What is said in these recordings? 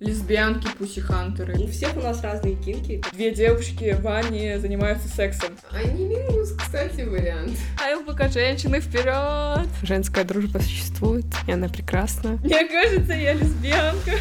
Лесбиянки, пуси-хантеры. У всех у нас разные кинки. Две девушки в ванне занимаются сексом. Анимингус, кстати, вариант. А ЛПК женщины вперед! Женская дружба существует, и она прекрасна. Мне кажется, я лесбиянка.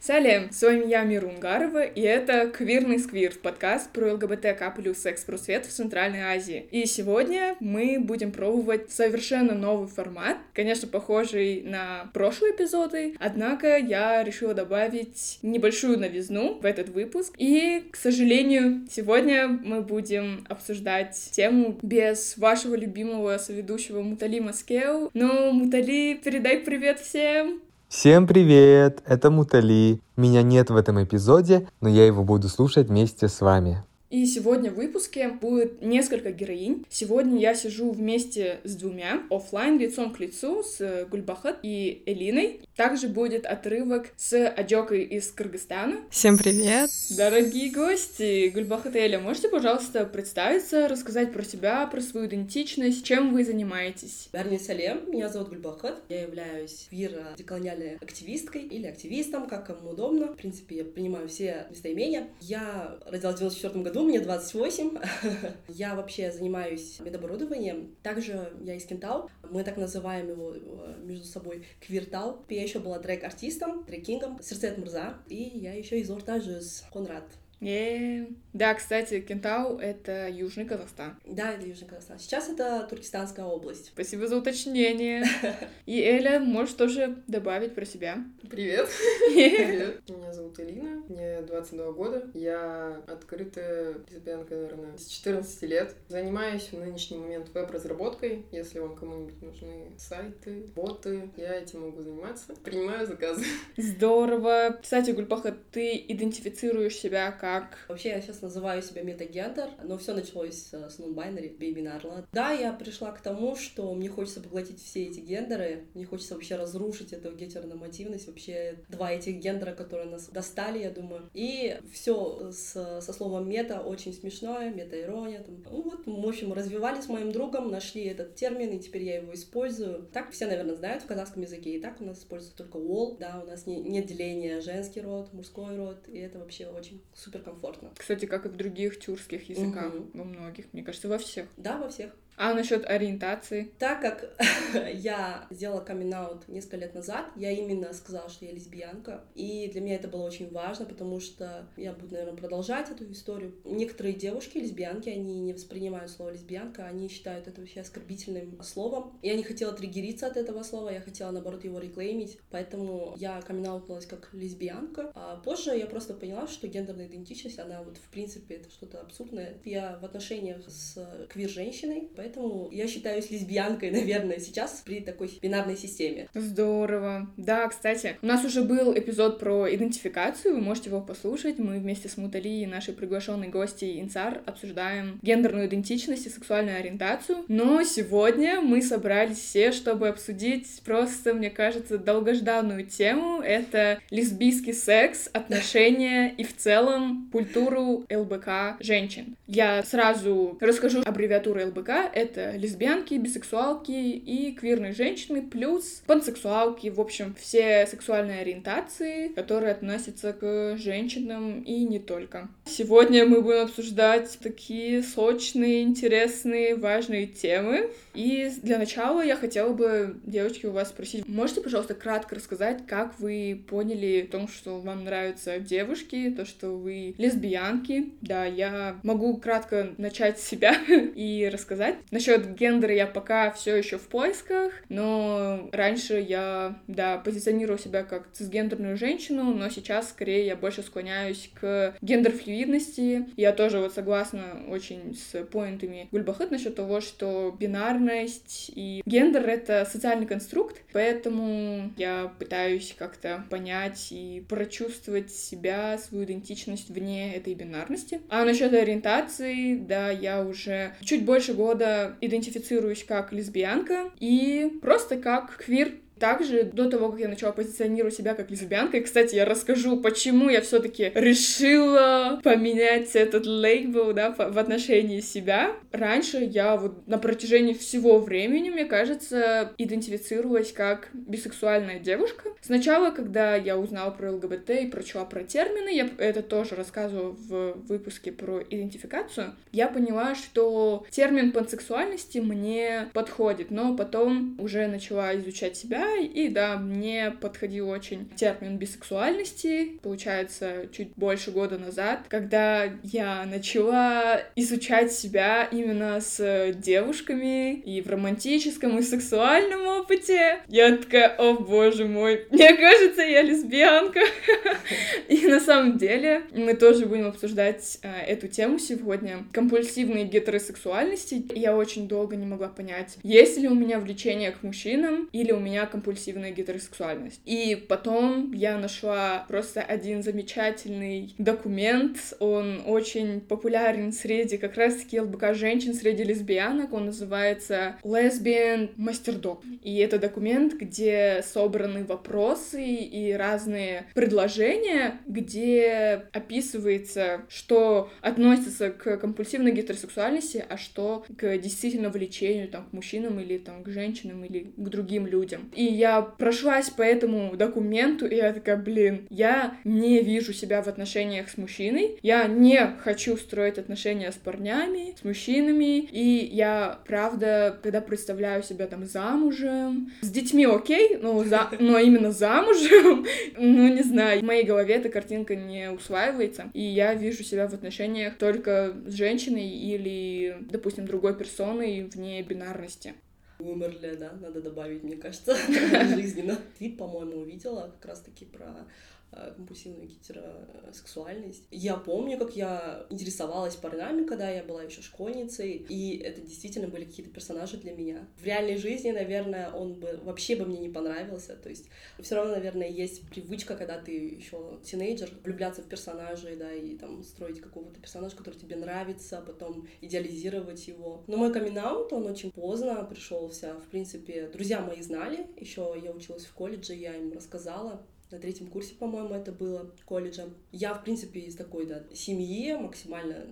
Салем, с вами я, Мира Унгарова, и это «Квирный сквирт» — подкаст про ЛГБТК плюс секс-просвет в Центральной Азии. И сегодня мы будем пробовать совершенно новый формат, конечно, похожий на прошлые эпизоды, однако я решила добавить небольшую новизну в этот выпуск. И, к сожалению, сегодня мы будем обсуждать тему без вашего любимого соведущего Мутали Маскеу. Ну, Мутали, передай привет всем! Всем привет! Это Мутали. Меня нет в этом эпизоде, но я его буду слушать вместе с вами. И сегодня в выпуске будет несколько героинь. Сегодня я сижу вместе с двумя, офлайн лицом к лицу, с Гульбахат и Элиной. Также будет отрывок с Аджокой из Кыргызстана. Всем привет! Дорогие гости! Гульбахат и Эля, можете, пожалуйста, представиться, рассказать про себя, про свою идентичность, чем вы занимаетесь? Барни Салем, меня зовут Гульбахат. Я являюсь квир-деколониальной активисткой или активистом, как кому удобно. В принципе, я принимаю все местоимения. Я родилась в 94 году, мне 28. я вообще занимаюсь медоборудованием. Также я из Кентау. Мы так называем его э, между собой квиртал. Я еще была дрэк-артистом, дрэк-кингом, Серцет Мурза. И я еще из Ортажус, Конрад. Е, Да, кстати, Кентау — это Южный Казахстан. Да, это Южный Казахстан. Сейчас это Туркестанская область. Спасибо за уточнение. И Эля, можешь тоже добавить про себя. Привет. Привет. Меня зовут Элина, мне 22 года. Я открытая лесбиянка, наверное, с 14 лет. Занимаюсь в нынешний момент веб-разработкой. Если вам кому-нибудь нужны сайты, боты, я этим могу заниматься. Принимаю заказы. Здорово. Кстати, Гульпаха, ты идентифицируешь себя как... Вообще, я сейчас называю себя метагендер, но все началось с non-binary, бинарно. Да, я пришла к тому, что мне хочется поглотить все эти гендеры, мне хочется вообще разрушить эту гетеронормативность, вообще два этих гендера, которые нас достали, я думаю. И все с, со словом мета очень смешное, мета-ирония. Там. Ну вот, в общем, развивали с моим другом, нашли этот термин, и теперь я его использую. Так все, наверное, знают в казахском языке, и так у нас используется только wall, да, у нас не, нет деления женский род, мужской род, и это вообще очень супер комфортно. Кстати, как и в других тюркских языках, угу. во многих, мне кажется, во всех. Да, во всех. А насчет ориентации? Так как я сделала камин несколько лет назад, я именно сказала, что я лесбиянка. И для меня это было очень важно, потому что я буду, наверное, продолжать эту историю. Некоторые девушки, лесбиянки, они не воспринимают слово лесбиянка, они считают это вообще оскорбительным словом. Я не хотела триггериться от этого слова, я хотела, наоборот, его реклеймить. Поэтому я камин как лесбиянка. А позже я просто поняла, что гендерная идентичность, она вот в принципе это что-то абсурдное. Я в отношениях с квир-женщиной, поэтому поэтому я считаюсь лесбиянкой, наверное, сейчас при такой бинарной системе. Здорово. Да, кстати, у нас уже был эпизод про идентификацию, вы можете его послушать. Мы вместе с Мутали и нашей приглашенной гостьей Инцар обсуждаем гендерную идентичность и сексуальную ориентацию. Но сегодня мы собрались все, чтобы обсудить просто, мне кажется, долгожданную тему. Это лесбийский секс, отношения и в целом культуру ЛБК женщин. Я сразу расскажу аббревиатуру ЛБК это лесбиянки, бисексуалки и квирные женщины, плюс пансексуалки, в общем, все сексуальные ориентации, которые относятся к женщинам и не только. Сегодня мы будем обсуждать такие сочные, интересные, важные темы. И для начала я хотела бы, девочки, у вас спросить, можете, пожалуйста, кратко рассказать, как вы поняли о том, что вам нравятся девушки, то, что вы лесбиянки? Да, я могу кратко начать с себя и рассказать. Насчет гендера я пока все еще в поисках, но раньше я, да, позиционировала себя как цисгендерную женщину, но сейчас скорее я больше склоняюсь к гендер-флюидности. Я тоже вот согласна очень с поинтами Гульбахат насчет того, что бинарность и гендер — это социальный конструкт, поэтому я пытаюсь как-то понять и прочувствовать себя, свою идентичность вне этой бинарности. А насчет ориентации, да, я уже чуть больше года идентифицируюсь как лесбиянка и просто как квир Также до того, как я начала позиционировать себя как лесбиянка, и, кстати, я расскажу, почему я все таки решила поменять этот лейбл, да, в отношении себя. Раньше я вот на протяжении всего времени, мне кажется, идентифицировалась как бисексуальная девушка. Сначала, когда я узнала про ЛГБТ и прочла про термины, я это тоже рассказывала в выпуске про идентификацию, я поняла, что термин пансексуальности мне подходит, но потом уже начала изучать себя, и да, мне подходил очень термин бисексуальности, получается, чуть больше года назад, когда я начала изучать себя именно с девушками и в романтическом, и сексуальном опыте. Я такая, о боже мой, мне кажется, я лесбиянка. И на самом деле мы тоже будем обсуждать э, эту тему сегодня. Компульсивной гетеросексуальности. Я очень долго не могла понять, есть ли у меня влечение к мужчинам или у меня компульсивная гетеросексуальность. И потом я нашла просто один замечательный документ. Он очень популярен среди как раз-таки ЛБК женщин, среди лесбиянок. Он называется Lesbian Doc. И это документ, где собраны вопросы и разные предложения, где описывается, что относится к компульсивной гетеросексуальности, а что к действительно влечению там, к мужчинам или там, к женщинам или к другим людям. И я прошлась по этому документу, и я такая, блин, я не вижу себя в отношениях с мужчиной, я не хочу строить отношения с парнями, с мужчинами, и я, правда, когда представляю себя там замужем, с детьми окей, но, за... но именно замужем, ну, не знаю, в моей голове эта картинка не усваивается, и я вижу себя в отношениях только с женщиной или, допустим, другой персоной вне бинарности. Умерли, да, надо добавить, мне кажется, жизненно. Твит, по-моему, увидела как раз-таки про компульсивную гетеросексуальность. Я помню, как я интересовалась парнями, когда я была еще школьницей, и это действительно были какие-то персонажи для меня. В реальной жизни, наверное, он бы вообще бы мне не понравился. То есть все равно, наверное, есть привычка, когда ты еще тинейджер, влюбляться в персонажей, да, и там строить какого-то персонажа, который тебе нравится, а потом идеализировать его. Но мой камин он очень поздно пришелся. В принципе, друзья мои знали, еще я училась в колледже, я им рассказала, на третьем курсе, по-моему, это было колледжа. Я, в принципе, из такой, да, семьи максимально,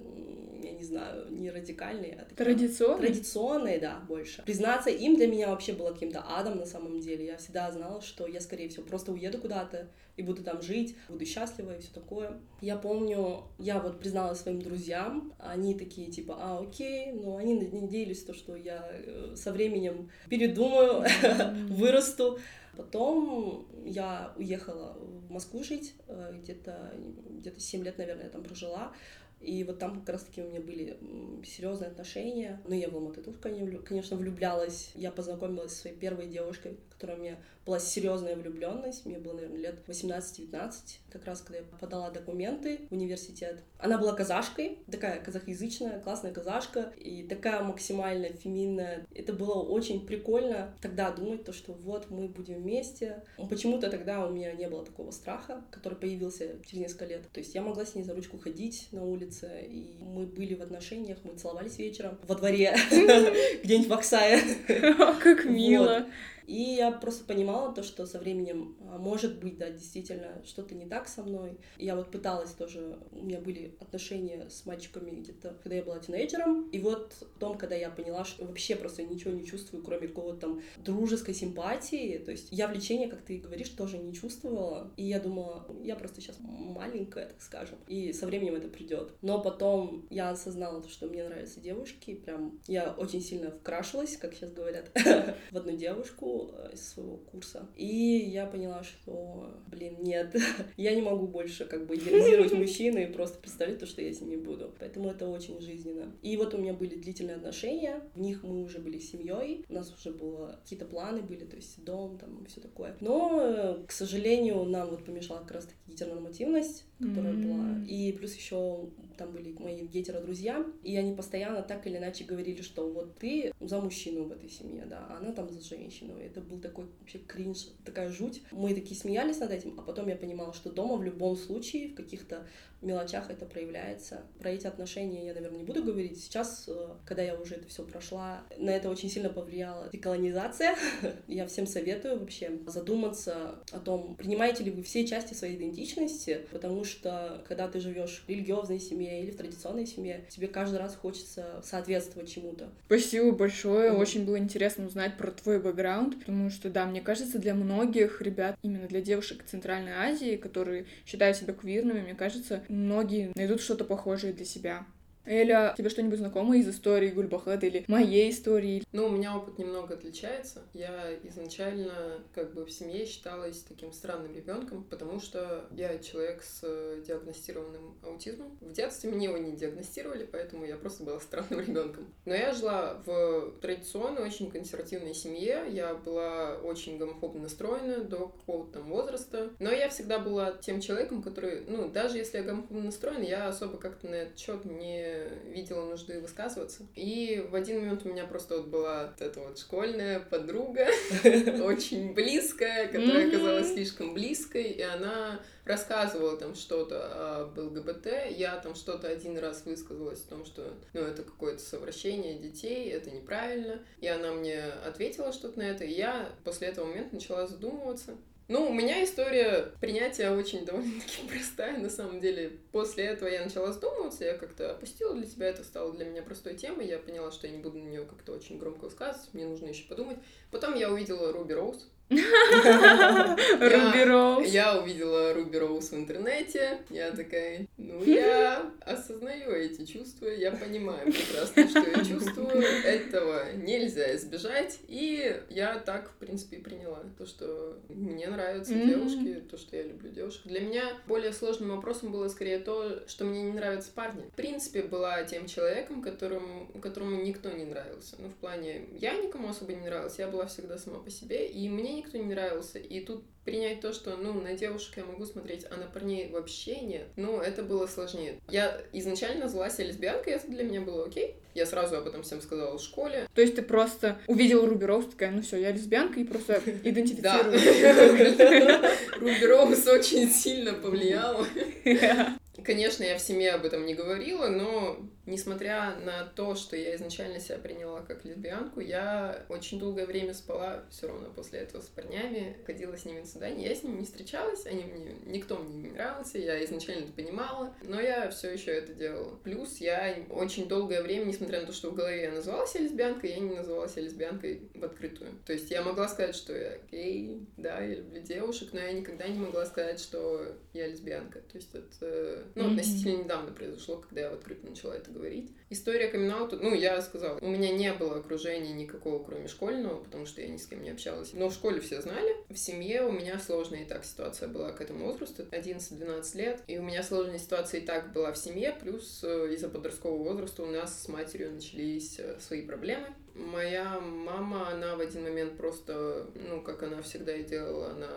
я не знаю, не радикальной, а такая... Традиционной? Традиционной, да, больше. Признаться им для меня вообще было каким-то адом на самом деле. Я всегда знала, что я, скорее всего, просто уеду куда-то и буду там жить, буду счастлива и все такое. Я помню, я вот призналась своим друзьям, они такие типа, а, окей, но они надеялись, то, что я э, со временем передумаю, вырасту, Потом я уехала в Москву жить, э, где-то где 7 лет, наверное, я там прожила. И вот там как раз-таки у меня были серьезные отношения. Ну, я в Алматы тоже, конечно, влюблялась. Я познакомилась со своей первой девушкой, которая мне была серьезная влюбленность. Мне было, наверное, лет 18-19, как раз когда я подала документы в университет. Она была казашкой, такая казахоязычная, классная казашка, и такая максимально феминная. Это было очень прикольно тогда думать, то, что вот мы будем вместе. Почему-то тогда у меня не было такого страха, который появился через несколько лет. То есть я могла с ней за ручку ходить на улице, и мы были в отношениях, мы целовались вечером во дворе, где-нибудь в Оксае. Как мило. И я просто понимала то, что со временем, а, может быть, да, действительно, что-то не так со мной. Я вот пыталась тоже, у меня были отношения с мальчиками где-то, когда я была тинейджером. И вот потом, когда я поняла, что вообще просто ничего не чувствую, кроме какого-то там дружеской симпатии, то есть я влечения, как ты говоришь, тоже не чувствовала. И я думала, я просто сейчас маленькая, так скажем, и со временем это придет. Но потом я осознала то, что мне нравятся девушки, прям я очень сильно вкрашилась, как сейчас говорят, в одну девушку, Э, из своего курса. И я поняла, что, блин, нет, я не могу больше как бы идеализировать мужчину и просто представлять то, что я с ним не буду. Поэтому это очень жизненно. И вот у меня были длительные отношения, в них мы уже были семьей, у нас уже было какие-то планы были, то есть дом там и все такое. Но, к сожалению, нам вот помешал как раз гетеронормативность, которая mm-hmm. была. И плюс еще там были мои гетеро-друзья, и они постоянно так или иначе говорили, что вот ты за мужчину в этой семье, да, а она там за женщину. Это был такой вообще кринж, такая жуть. Мы такие смеялись над этим, а потом я понимала, что дома в любом случае, в каких-то мелочах это проявляется. Про эти отношения я, наверное, не буду говорить. Сейчас, э, когда я уже это все прошла, на это очень сильно повлияла деколонизация. я всем советую вообще задуматься о том, принимаете ли вы все части своей идентичности, потому что когда ты живешь в религиозной семье или в традиционной семье, тебе каждый раз хочется соответствовать чему-то. Спасибо большое. Очень было интересно узнать про твой бэкграунд, потому что, да, мне кажется, для многих ребят, именно для девушек Центральной Азии, которые считают себя квирными, мне кажется, многие найдут что-то похожее для себя. Эля, тебе что-нибудь знакомо из истории Гульбахет или моей истории? Ну, у меня опыт немного отличается. Я изначально как бы в семье считалась таким странным ребенком, потому что я человек с э, диагностированным аутизмом. В детстве мне его не диагностировали, поэтому я просто была странным ребенком. Но я жила в традиционной, очень консервативной семье. Я была очень гомофобно настроена до какого-то там возраста. Но я всегда была тем человеком, который, ну, даже если я гомофобно настроена, я особо как-то на этот счет не видела нужды высказываться. И в один момент у меня просто вот была вот эта вот школьная подруга, очень близкая, которая оказалась слишком близкой, и она рассказывала там что-то об ЛГБТ, я там что-то один раз высказалась о том, что ну, это какое-то совращение детей, это неправильно, и она мне ответила что-то на это, и я после этого момента начала задумываться, ну, у меня история принятия очень довольно-таки простая, на самом деле. После этого я начала задумываться, я как-то опустила для себя, это стало для меня простой темой, я поняла, что я не буду на нее как-то очень громко высказываться, мне нужно еще подумать. Потом я увидела Руби Роуз, Руби Роуз. Я увидела Руби Роуз в интернете. Я такая, ну, я осознаю эти чувства, я понимаю прекрасно, что я чувствую. Этого нельзя избежать. И я так, в принципе, и приняла. То, что мне нравятся девушки, то, что я люблю девушек. Для меня более сложным вопросом было скорее то, что мне не нравятся парни. В принципе, была тем человеком, которым, которому никто не нравился. Ну, в плане, я никому особо не нравилась, я была всегда сама по себе, и мне никто не нравился. И тут принять то, что, ну, на девушек я могу смотреть, а на парней вообще нет, ну, это было сложнее. Я изначально назвалась лесбиянкой, это для меня было окей. Я сразу об этом всем сказала в школе. То есть ты просто увидела Руби Роуз, такая, ну все, я лесбиянка, и просто идентифицирую. Руби Роуз очень сильно повлияла. Конечно, я в семье об этом не говорила, но несмотря на то, что я изначально себя приняла как лесбиянку, я очень долгое время спала все равно после этого с парнями, ходила с ними на свидание. Я с ними не встречалась, они мне, никто мне не нравился, я изначально это понимала, но я все еще это делала. Плюс я очень долгое время, несмотря на то, что в голове я называла себя лесбиянкой, я не называла себя лесбиянкой в открытую. То есть я могла сказать, что я гей, да, я люблю девушек, но я никогда не могла сказать, что я лесбиянка. То есть это, ну, относительно недавно произошло, когда я в открытую начала это говорить. История камин ну, я сказала, у меня не было окружения никакого, кроме школьного, потому что я ни с кем не общалась. Но в школе все знали. В семье у меня сложная и так ситуация была к этому возрасту, 11-12 лет. И у меня сложная ситуация и так была в семье, плюс э, из-за подросткового возраста у нас с матерью начались э, свои проблемы. Моя мама, она в один момент просто, ну, как она всегда и делала, она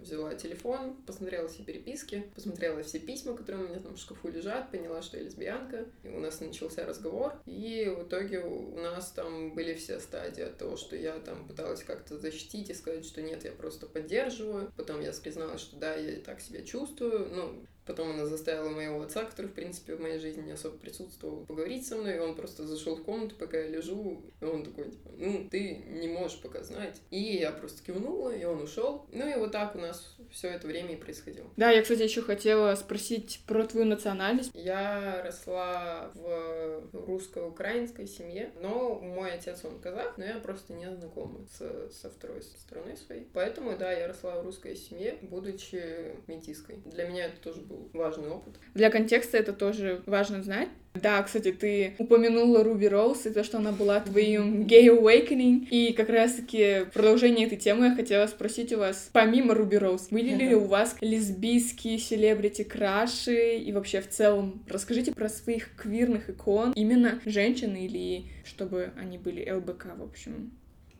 взяла телефон, посмотрела все переписки, посмотрела все письма, которые у меня там в шкафу лежат, поняла, что я лесбиянка. И у нас начался разговор. И в итоге у нас там были все стадии от того, что я там пыталась как-то защитить и сказать, что нет, я просто поддерживаю. Потом я призналась, что да, я так себя чувствую. Ну, Потом она заставила моего отца, который, в принципе, в моей жизни не особо присутствовал, поговорить со мной. И он просто зашел в комнату, пока я лежу. И он такой, типа, ну, ты не можешь пока знать. И я просто кивнула, и он ушел. Ну и вот так у нас все это время и происходило. Да, я, кстати, еще хотела спросить про твою национальность. Я росла в русско-украинской семье, но мой отец, он казах, но я просто не знакома с, со второй стороной своей. Поэтому, да, я росла в русской семье, будучи метиской. Для меня это тоже был был важный опыт. Для контекста это тоже важно знать. Да, кстати, ты упомянула Руби Роуз и то, что она была твоим gay awakening. И как раз-таки в продолжение этой темы я хотела спросить у вас, помимо Руби Роуз, были ли у вас лесбийские селебрити краши и вообще в целом расскажите про своих квирных икон, именно женщин или чтобы они были ЛБК, в общем?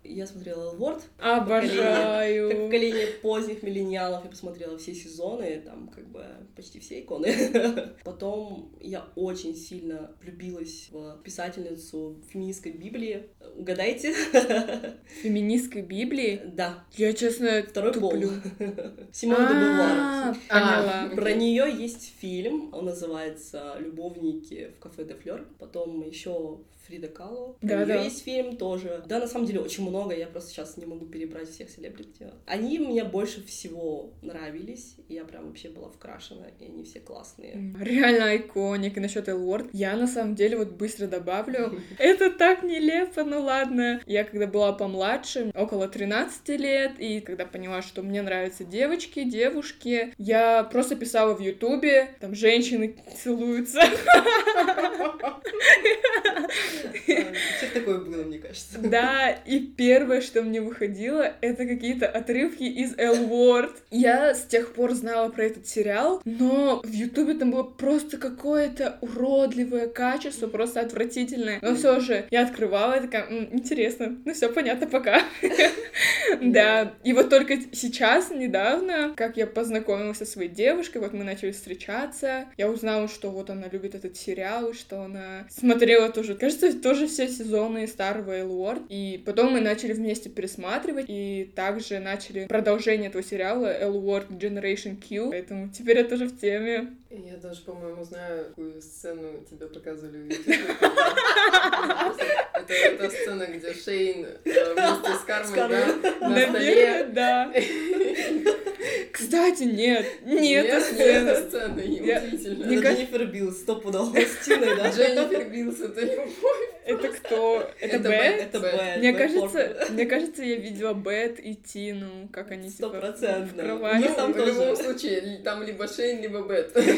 Я смотрела Элворд. Обожаю. Как поколение поздних миллениалов я посмотрела все сезоны, там как бы почти все иконы. Потом я очень сильно влюбилась в писательницу феминистской Библии. Угадайте? Феминистской Библии? Да. Я, честно, Второй пол. туплю. Симон де Бувар. А, Поняла. Про нее есть фильм, он называется «Любовники в кафе де Флёр». Потом еще Фрида Кало. Про Да, неё да. есть фильм тоже. Да, на самом деле очень много, я просто сейчас не могу перебрать всех селебрити. Они мне больше всего нравились, и я прям вообще была вкрашена, и они все классные. Реально иконик. И насчет Элворд, я на самом деле вот быстро добавлю. Это так нелепо, ну ладно. Я когда была помладше, около 13 лет, и когда поняла, что мне нравятся девочки, девушки, я просто писала в Ютубе, там женщины целуются. Все такое было, мне кажется. Да, и первое, что мне выходило, это какие-то отрывки из Элворд. Я с тех пор знала про этот сериал, но в Ютубе там было просто какое-то уродливое качество, просто отвратительное. Но все же я открывала и такая, «М, интересно, ну все понятно, пока. Да, и вот только сейчас, недавно, как я познакомилась со своей девушкой, вот мы начали встречаться, я узнала, что вот она любит этот сериал, что она смотрела тоже, кажется, тоже все сезоны старого Элуорд, и потом мы начали вместе пересматривать, и также начали продолжение этого сериала L Word Generation Q, поэтому теперь я тоже в теме. Я даже, по-моему, знаю, какую сцену тебе показывали в. Это эта сцена, где Шейн э, вместе с Кармой, на столе. да. Кстати, нет, не Нет, эта не сцена. эта сцена, Я- удивительно. Мне Это кажется- Дженнифер Билз, стопудово с Тиной, да? Дженнифер Билз, это любовь. Это кто? Это Бэт? Это. Бэт, Мне кажется, мне кажется, я видела Бет и Тину, как они типа в Стопроцентно. кровати. Там Ну, в любом случае, там либо Шейн, либо Бет. Две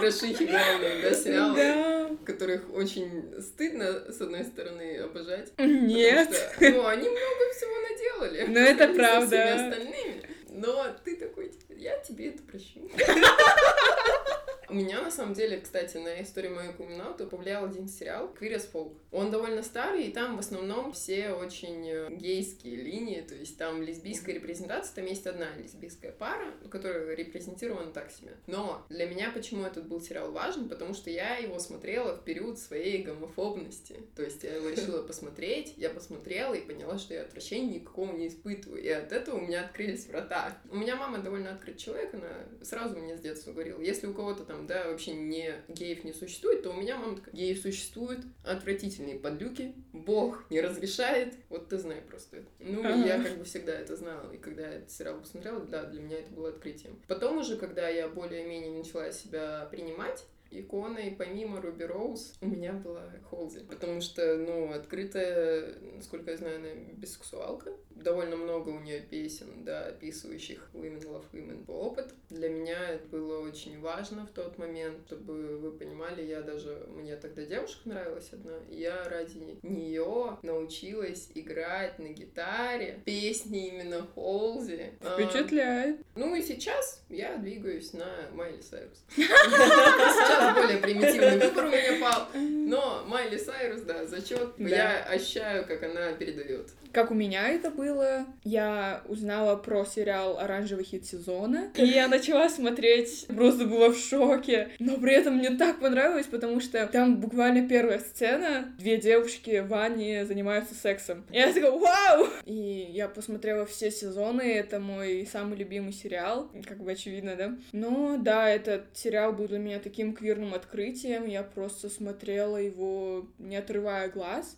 крашихи главные, да, сериала. Да. Которых очень стыдно, с одной стороны, обожать. Нет. Ну, они много всего наделали. Ну, это правда. остальными. Но ты такой, типа, я тебе это прощу. У меня, на самом деле, кстати, на историю мою камин-аута повлиял один сериал «Queer as Folk». Он довольно старый, и там в основном все очень э, гейские линии, то есть там лесбийская репрезентация, там есть одна лесбийская пара, которая репрезентирована так себе. Но для меня почему этот был сериал важен? Потому что я его смотрела в период своей гомофобности. То есть я его решила посмотреть, я посмотрела и поняла, что я отвращения никакого не испытываю. И от этого у меня открылись врата. У меня мама довольно открытый человек, она сразу мне с детства говорила, если у кого-то там, да, вообще не геев не существует, то у меня мама такая, геи существуют, отвратительные подлюки, бог не разрешает, вот ты знай просто это. Ну, и я Ага. как бы всегда это знала, и когда я этот сериал посмотрела, да, для меня это было открытием. Потом уже, когда я более-менее начала себя принимать, иконой помимо Руби Роуз у меня была Холзи. Потому что, ну, открытая, насколько я знаю, она бисексуалка. Довольно много у нее песен, да, описывающих Women Love Women по опыт. Для меня это было очень важно в тот момент, чтобы вы понимали, я даже, мне тогда девушка нравилась одна, и я ради нее научилась играть на гитаре песни именно Холзи. А, Впечатляет. ну и сейчас я двигаюсь на Майли Сайрус. Сейчас более примитивный выбор у меня пал. Но Майли Сайрус, да, зачет. Да. Я ощущаю, как она передает. Как у меня это было, я узнала про сериал «Оранжевый хит сезона», и я начала смотреть, просто была в шоке. Но при этом мне так понравилось, потому что там буквально первая сцена, две девушки в ванне занимаются сексом. И я такая, вау! И я посмотрела все сезоны, это мой самый любимый сериал, как бы очевидно, да? Но да, этот сериал был для меня таким квирным открытием, я просто смотрела его, не отрывая глаз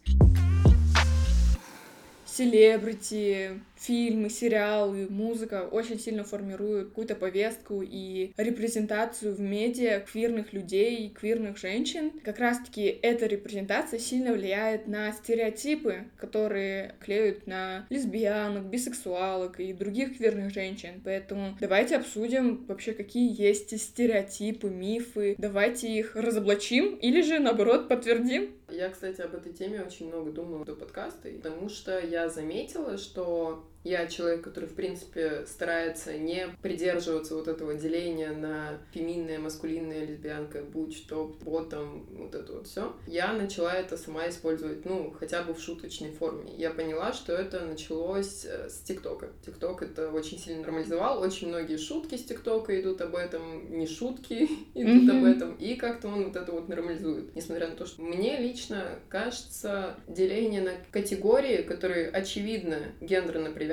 селебрити, фильмы, сериалы, музыка очень сильно формируют какую-то повестку и репрезентацию в медиа квирных людей, квирных женщин. Как раз-таки эта репрезентация сильно влияет на стереотипы, которые клеют на лесбиянок, бисексуалок и других квирных женщин. Поэтому давайте обсудим вообще, какие есть стереотипы, мифы. Давайте их разоблачим или же, наоборот, подтвердим. Я, кстати, об этой теме очень много думала до подкаста, потому что я заметила, что Я человек, который, в принципе, старается не придерживаться вот этого деления на феминная, маскулинная, лесбиянка, будь топ, ботом, вот это вот все. Я начала это сама использовать, ну, хотя бы в шуточной форме. Я поняла, что это началось э, с ТикТока. ТикТок это очень сильно нормализовал, очень многие шутки с ТикТока идут об этом, не шутки идут mm-hmm. об этом, и как-то он вот это вот нормализует. Несмотря на то, что мне лично кажется деление на категории, которые очевидно гендерно привязаны,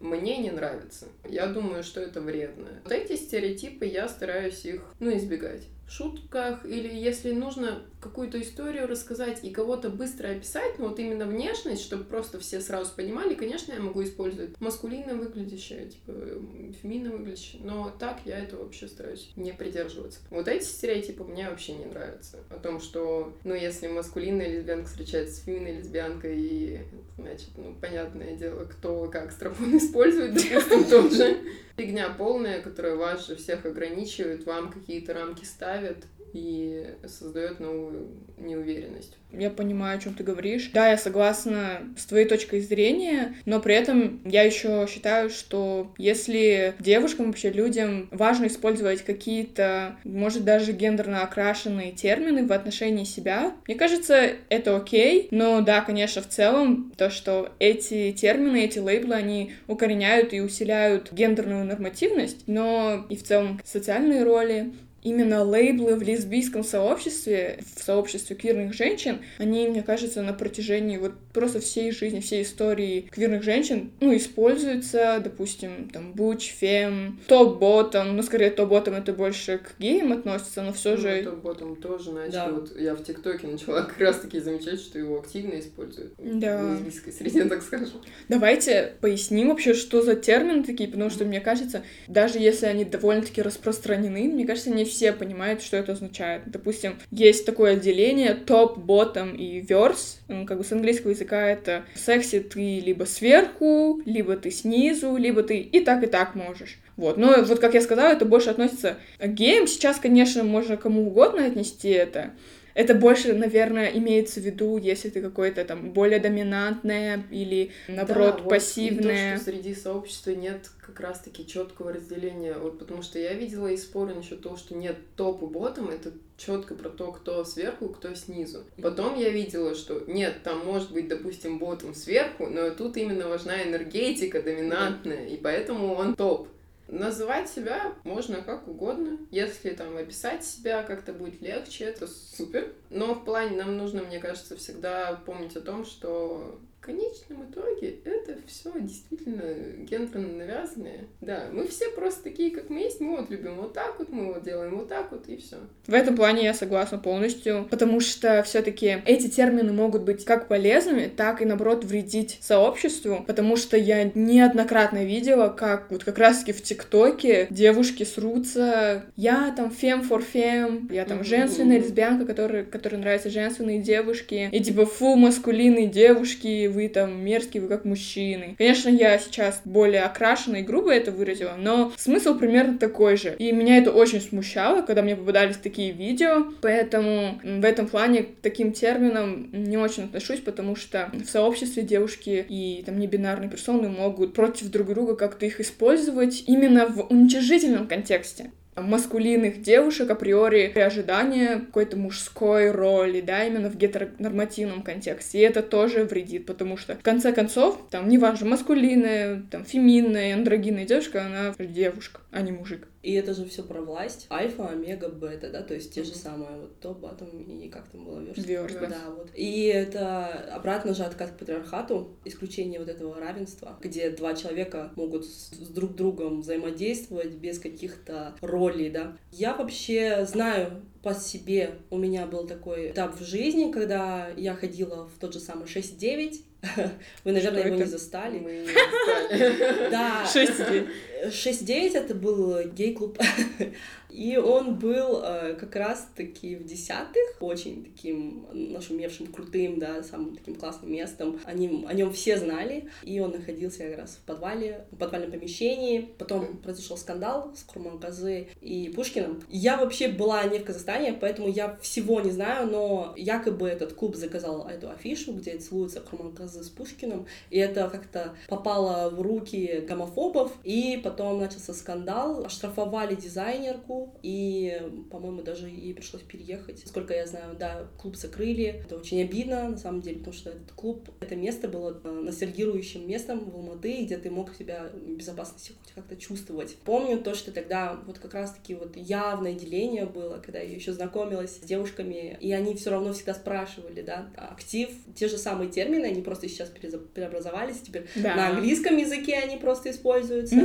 мне не нравится. Я думаю, что это вредно. Вот эти стереотипы я стараюсь их, ну, избегать шутках или если нужно какую-то историю рассказать и кого-то быстро описать, ну вот именно внешность, чтобы просто все сразу понимали, конечно, я могу использовать маскулинно выглядящее, типа феминно выглядящее, но так я это вообще стараюсь не придерживаться. Вот эти стереотипы мне вообще не нравятся. О том, что, ну, если маскулинная лесбиянка встречается с феминной лесбиянкой, и, значит, ну, понятное дело, кто как стропон использует, допустим, тот же фигня полная, которая вас же всех ограничивает, вам какие-то рамки ставят и создает новую неуверенность. Я понимаю, о чем ты говоришь. Да, я согласна с твоей точкой зрения, но при этом я еще считаю, что если девушкам, вообще людям важно использовать какие-то, может, даже гендерно окрашенные термины в отношении себя, мне кажется, это окей, но да, конечно, в целом то, что эти термины, эти лейблы, они укореняют и усиляют гендерную нормативность, но и в целом социальные роли, именно лейблы в лесбийском сообществе, в сообществе квирных женщин, они, мне кажется, на протяжении вот просто всей жизни, всей истории квирных женщин, ну, используются, допустим, там, буч, фем, топ-ботом, ну, скорее, топ-ботом это больше к геям относится, но все ну, же... Топ-ботом тоже начали, да. вот я в ТикТоке начала как раз-таки замечать, что его активно используют да. в лесбийской среде, так скажем. Давайте поясним вообще, что за термины такие, потому что, мне кажется, даже если они довольно-таки распространены, мне кажется, не все все понимают, что это означает. Допустим, есть такое отделение топ, ботtom и верс. Как бы с английского языка это секси ты либо сверху, либо ты снизу, либо ты и так, и так можешь. Вот. Но вот, как я сказала, это больше относится к геям. Сейчас, конечно, можно кому угодно отнести это. Это больше, наверное, имеется в виду, если ты какой-то там более доминантное или, наоборот, да, пассивное. Вот, то, что среди сообщества нет как раз-таки четкого разделения. Вот потому что я видела и споры насчет того, что нет топ и ботом, это четко про то, кто сверху, кто снизу. Потом я видела, что нет, там может быть, допустим, ботом сверху, но тут именно важна энергетика доминантная, и поэтому он топ. Называть себя можно как угодно. Если там описать себя как-то будет легче, это супер. Но в плане нам нужно, мне кажется, всегда помнить о том, что конечном итоге это все действительно гендерно навязанное. Да, мы все просто такие, как мы есть, мы вот любим вот так вот, мы вот делаем вот так вот, и все. В этом плане я согласна полностью, потому что все-таки эти термины могут быть как полезными, так и наоборот вредить сообществу, потому что я неоднократно видела, как вот как раз-таки в ТикТоке девушки срутся, я там фем for фем, я там женственная лесбиянка, которая, которой нравятся женственные девушки, и типа фу, маскулинные девушки, вы там мерзкие, вы как мужчины. Конечно, я сейчас более окрашенно и грубо это выразила, но смысл примерно такой же. И меня это очень смущало, когда мне попадались такие видео, поэтому в этом плане к таким терминам не очень отношусь, потому что в сообществе девушки и там небинарные персоны могут против друг друга как-то их использовать именно в уничижительном контексте маскулинных девушек априори ожидания какой-то мужской роли, да, именно в гетеронормативном контексте. И это тоже вредит, потому что, в конце концов, там, неважно, маскулинная, там, феминная, андрогинная девушка, она девушка, а не мужик. И это же все про власть. Альфа, омега, бета, да, то есть те же самые вот топ, батом и как там было верст. Верст, да. вот. И это обратно же откат к патриархату, исключение вот этого равенства, где два человека могут с, с друг другом взаимодействовать без каких-то ролей, да. Я вообще знаю по себе, у меня был такой этап в жизни, когда я ходила в тот же самый 6-9, вы, наверное, Что его это? не застали. Мы не застали. Да. 6-9. 6-9 это был гей-клуб. И он был э, как раз-таки в десятых, очень таким нашумевшим, крутым, да, самым таким классным местом. Они, о нем все знали, и он находился как раз в подвале, в подвальном помещении. Потом произошел скандал с Курманказы и Пушкиным. Я вообще была не в Казахстане, поэтому я всего не знаю, но якобы этот клуб заказал эту афишу, где целуются Курманказы с Пушкиным, и это как-то попало в руки гомофобов, и потом начался скандал, оштрафовали дизайнерку, и, по-моему, даже ей пришлось переехать. Сколько я знаю, да, клуб закрыли. Это очень обидно, на самом деле, потому что этот клуб, это место было э, ностальгирующим местом в Алматы, где ты мог себя в безопасности хоть как-то чувствовать. Помню то, что тогда вот как раз-таки вот явное деление было, когда я еще знакомилась с девушками, и они все равно всегда спрашивали, да, актив, те же самые термины, они просто сейчас преобразовались, теперь да. на английском языке они просто используются.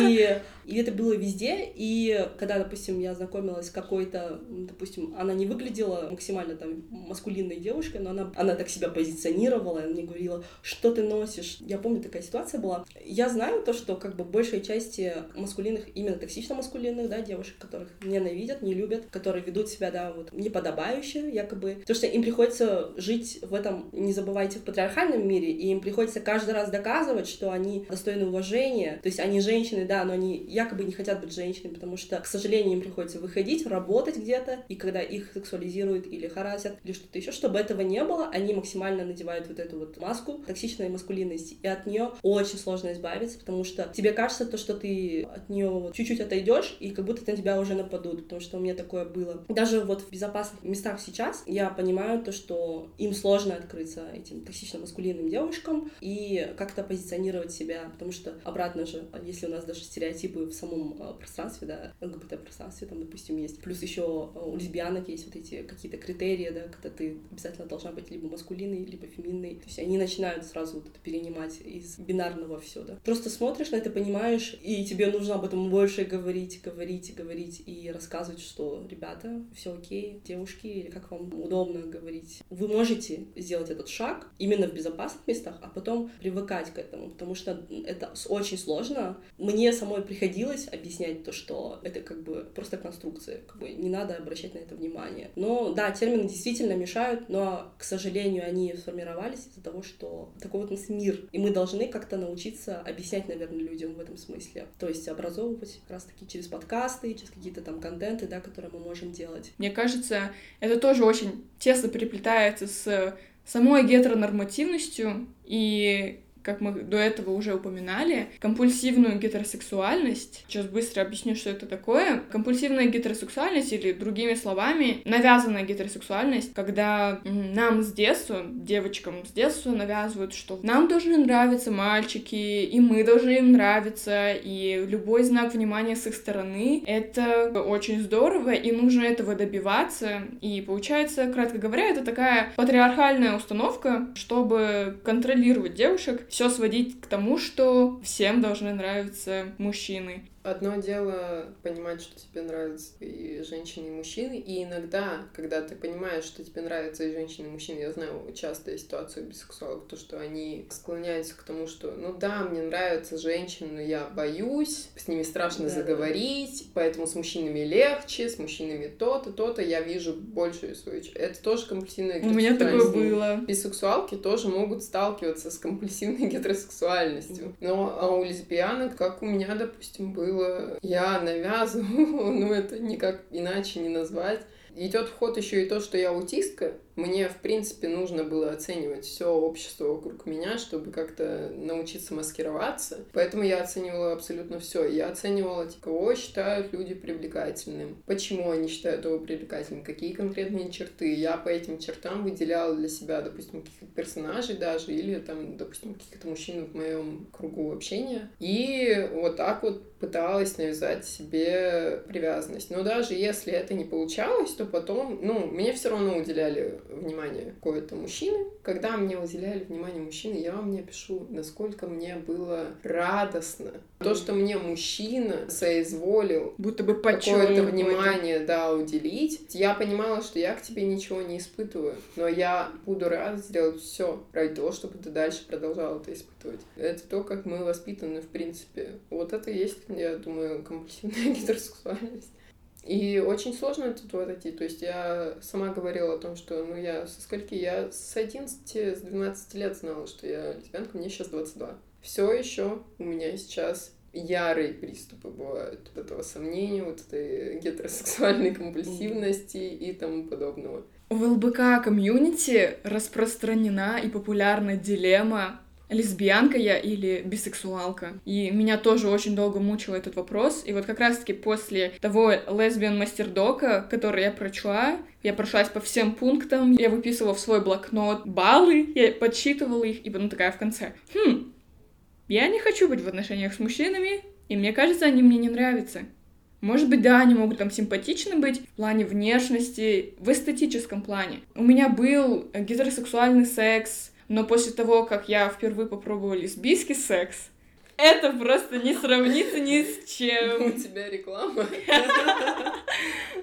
И и это было везде, и когда, допустим, я знакомилась с какой-то, допустим, она не выглядела максимально там маскулинной девушкой, но она, она так себя позиционировала, она мне говорила, что ты носишь. Я помню, такая ситуация была. Я знаю то, что как бы большей части маскулинных, именно токсично-маскулинных, да, девушек, которых ненавидят, не любят, которые ведут себя, да, вот неподобающе, якобы. То, что им приходится жить в этом, не забывайте, в патриархальном мире, и им приходится каждый раз доказывать, что они достойны уважения. То есть они женщины, да, но они якобы не хотят быть женщинами, потому что, к сожалению, им приходится выходить, работать где-то, и когда их сексуализируют или харасят, или что-то еще, чтобы этого не было, они максимально надевают вот эту вот маску токсичной маскулинности, и от нее очень сложно избавиться, потому что тебе кажется то, что ты от нее чуть-чуть отойдешь, и как будто на тебя уже нападут, потому что у меня такое было. Даже вот в безопасных местах сейчас я понимаю то, что им сложно открыться этим токсично-маскулинным девушкам и как-то позиционировать себя, потому что обратно же, если у нас даже стереотипы в самом э, пространстве, да, ЛГБТ-пространстве, там, допустим, есть. Плюс еще э, у лесбиянок есть вот эти какие-то критерии, да, когда ты обязательно должна быть либо маскулинной, либо феминной. То есть они начинают сразу вот это перенимать из бинарного все, да. Просто смотришь на это, понимаешь, и тебе нужно об этом больше говорить, говорить, говорить и рассказывать, что, ребята, все окей, девушки, или как вам удобно говорить. Вы можете сделать этот шаг именно в безопасных местах, а потом привыкать к этому, потому что это очень сложно. Мне самой приходилось объяснять то, что это как бы просто конструкция, как бы не надо обращать на это внимание. Но да, термины действительно мешают, но, к сожалению, они сформировались из-за того, что такой вот у нас мир, и мы должны как-то научиться объяснять, наверное, людям в этом смысле. То есть образовывать как раз-таки через подкасты, через какие-то там контенты, да, которые мы можем делать. Мне кажется, это тоже очень тесно переплетается с самой гетеронормативностью и как мы до этого уже упоминали, компульсивную гетеросексуальность. Сейчас быстро объясню, что это такое. Компульсивная гетеросексуальность, или другими словами, навязанная гетеросексуальность, когда нам с детства, девочкам с детства навязывают, что нам должны нравиться мальчики, и мы должны им нравиться, и любой знак внимания с их стороны — это очень здорово, и нужно этого добиваться. И получается, кратко говоря, это такая патриархальная установка, чтобы контролировать девушек, все сводить к тому, что всем должны нравиться мужчины. Одно дело понимать, что тебе нравятся и женщины, и мужчины, и иногда, когда ты понимаешь, что тебе нравятся и женщины, и мужчины, я знаю частая ситуация у бисексуалов, то, что они склоняются к тому, что, ну да, мне нравятся женщины, но я боюсь, с ними страшно да. заговорить, поэтому с мужчинами легче, с мужчинами то-то, то-то, я вижу большую свою... Это тоже компульсивная У меня такое было. Бисексуалки тоже могут сталкиваться с компульсивной гетеросексуальностью. Но а у лесбиянок, как у меня, допустим, было было, я навязываю, ну это никак иначе не назвать. Идет в ход еще и то, что я аутистка, мне, в принципе, нужно было оценивать все общество вокруг меня, чтобы как-то научиться маскироваться. Поэтому я оценивала абсолютно все. Я оценивала, типа, кого считают люди привлекательным, почему они считают его привлекательным, какие конкретные черты. Я по этим чертам выделяла для себя, допустим, каких-то персонажей даже, или там, допустим, каких-то мужчин в моем кругу общения. И вот так вот пыталась навязать себе привязанность. Но даже если это не получалось, то потом, ну, мне все равно уделяли внимание какого-то мужчины. Когда мне уделяли внимание мужчины, я вам не опишу, насколько мне было радостно. То, что мне мужчина соизволил будто бы какое-то внимание, да, уделить, я понимала, что я к тебе ничего не испытываю, но я буду рада сделать все ради того, чтобы ты дальше продолжал это испытывать. Это то, как мы воспитаны, в принципе. Вот это и есть, я думаю, компульсивная гетеросексуальность. И очень сложно это отойти. То есть я сама говорила о том, что ну я со скольки я с 11, с 12 лет знала, что я лесбиянка, мне сейчас 22. Все еще у меня сейчас ярые приступы бывают вот этого сомнения, вот этой гетеросексуальной компульсивности и тому подобного. В ЛБК комьюнити распространена и популярна дилемма лесбиянка я или бисексуалка. И меня тоже очень долго мучил этот вопрос. И вот как раз-таки после того лесбиян мастердока, который я прочла, я прошлась по всем пунктам, я выписывала в свой блокнот баллы, я подсчитывала их, и потом такая в конце. Хм, я не хочу быть в отношениях с мужчинами, и мне кажется, они мне не нравятся. Может быть, да, они могут там симпатичны быть в плане внешности, в эстетическом плане. У меня был гетеросексуальный секс, но после того, как я впервые попробовала лесбийский секс, это просто не сравнится ни с чем. У тебя реклама.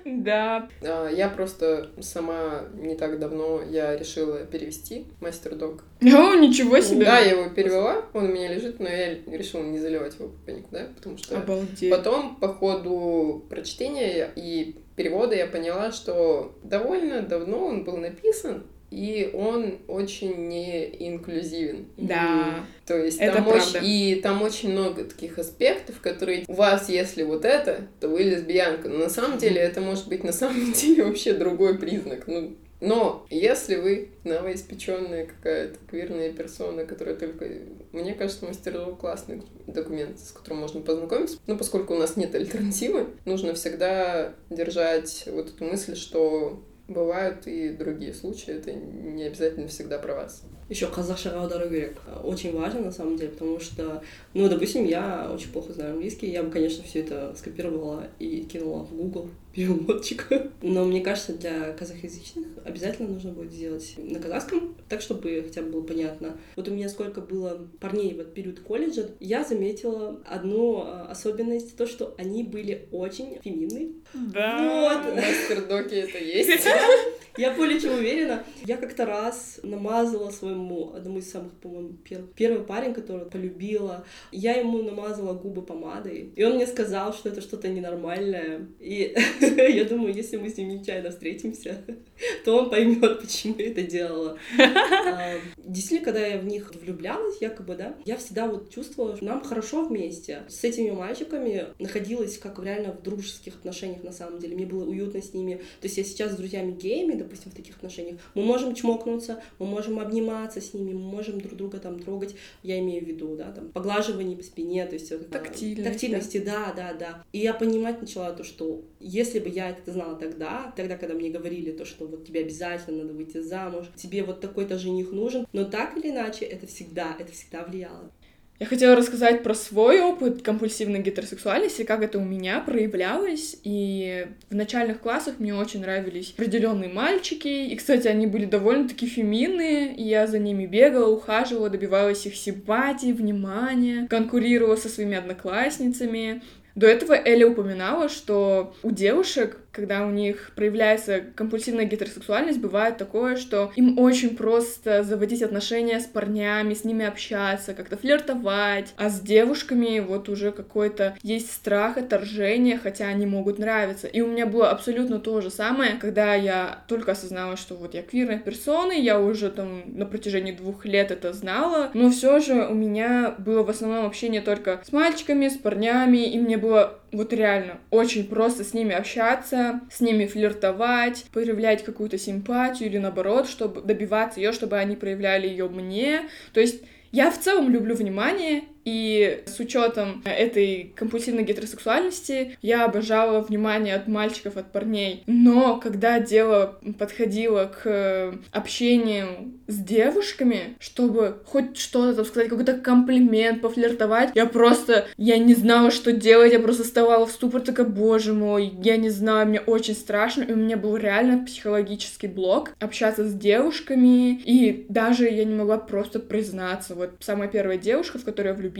Да. А, Я просто сама не так давно я решила перевести мастер дог. О, ничего себе. Да, я его перевела, он у меня лежит, но я решила не заливать его никуда, потому что Обалдеть. потом по ходу прочтения и перевода я поняла, что довольно давно он был написан, и он очень не инклюзивен. Да. То есть Это там правда. очень, и там очень много таких аспектов, которые у вас, если вот это, то вы лесбиянка. Но на самом деле это может быть на самом деле вообще другой признак. Ну, но если вы новоиспеченная какая-то квирная персона, которая только... Мне кажется, мастерство классный документ, с которым можно познакомиться. Но поскольку у нас нет альтернативы, нужно всегда держать вот эту мысль, что бывают и другие случаи, это не обязательно всегда про вас. Еще қазақшаға аудару керек. Очень важно, на самом деле, потому что, ну, допустим, я очень плохо знаю английский, я бы, конечно, все это скопировала и кинула в Google переводчик. Но мне кажется, для казахоязычных обязательно нужно будет сделать на казахском, так, чтобы хотя бы было понятно. Вот у меня сколько было парней в этот период колледжа, я заметила одну а, особенность, то, что они были очень феминные. Да. Вот. Мастер-доки это есть. Я более чем уверена. Я как-то раз намазала своему, одному из самых, по-моему, первых, первый парень, которого полюбила, я ему намазала губы помадой, и он мне сказал, что это что-то ненормальное. И я думаю, если мы с ним нечаянно встретимся, то он поймет, почему я это делала. А, Действительно, когда я в них влюблялась, якобы, да, я всегда вот чувствовала, что нам хорошо вместе. С этими мальчиками находилась как реально в дружеских отношениях на самом деле. Мне было уютно с ними. То есть я сейчас с друзьями геями, допустим, в таких отношениях, мы можем чмокнуться, мы можем обниматься с ними, мы можем друг друга там трогать, я имею в виду, да, там, поглаживание по спине, то есть это- Тактильность, Тактильности, да, да, да. И я понимать начала то, что если бы я это знала тогда, тогда, когда мне говорили то, что вот тебе обязательно надо выйти замуж, тебе вот такой-то жених нужен, но так или иначе это всегда, это всегда влияло. Я хотела рассказать про свой опыт компульсивной гетеросексуальности, как это у меня проявлялось. И в начальных классах мне очень нравились определенные мальчики. И, кстати, они были довольно-таки феминные. И я за ними бегала, ухаживала, добивалась их симпатии, внимания, конкурировала со своими одноклассницами. До этого Эля упоминала, что у девушек, когда у них проявляется компульсивная гетеросексуальность, бывает такое, что им очень просто заводить отношения с парнями, с ними общаться, как-то флиртовать, а с девушками вот уже какой-то есть страх, отторжение, хотя они могут нравиться. И у меня было абсолютно то же самое, когда я только осознала, что вот я квирная персона, я уже там на протяжении двух лет это знала, но все же у меня было в основном общение только с мальчиками, с парнями, и мне было вот реально очень просто с ними общаться, с ними флиртовать, проявлять какую-то симпатию или наоборот, чтобы добиваться ее, чтобы они проявляли ее мне. То есть я в целом люблю внимание, и с учетом этой компульсивной гетеросексуальности я обожала внимание от мальчиков, от парней. Но когда дело подходило к общению с девушками, чтобы хоть что-то там сказать, какой-то комплимент, пофлиртовать, я просто, я не знала, что делать, я просто вставала в ступор, такая, боже мой, я не знаю, мне очень страшно, и у меня был реально психологический блок общаться с девушками, и даже я не могла просто признаться. Вот самая первая девушка, в которую я влюбилась,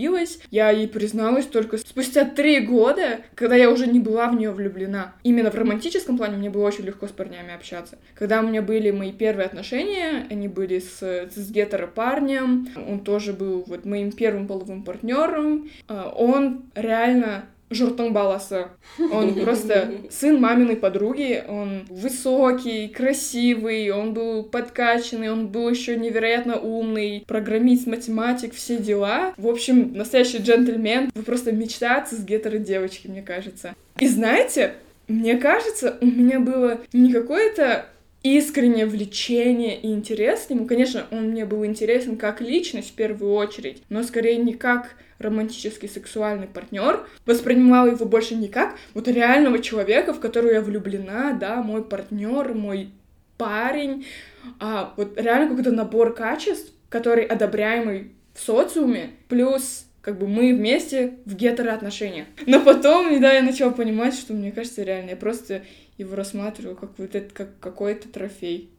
я ей призналась только спустя три года, когда я уже не была в нее влюблена. Именно в романтическом плане мне было очень легко с парнями общаться. Когда у меня были мои первые отношения, они были с, с гетеропарнем, он тоже был вот моим первым половым партнером, он реально жұрттың баласы. Он просто сын маминой подруги, он высокий, красивый, он был подкачанный, он был еще невероятно умный, программист, математик, все дела. В общем, настоящий джентльмен. Вы просто мечтаться с гетеро девочки, мне кажется. И знаете, мне кажется, у меня было не какое-то искреннее влечение и интерес к нему. Конечно, он мне был интересен как личность в первую очередь, но скорее не как романтический сексуальный партнер, воспринимала его больше не как вот реального человека, в которого я влюблена, да, мой партнер, мой парень, а вот реально какой-то набор качеств, который одобряемый в социуме, плюс как бы мы вместе в гетероотношениях. Но потом, да, я начала понимать, что мне кажется, реально, я просто его рассматриваю как вот это, как какой-то трофей.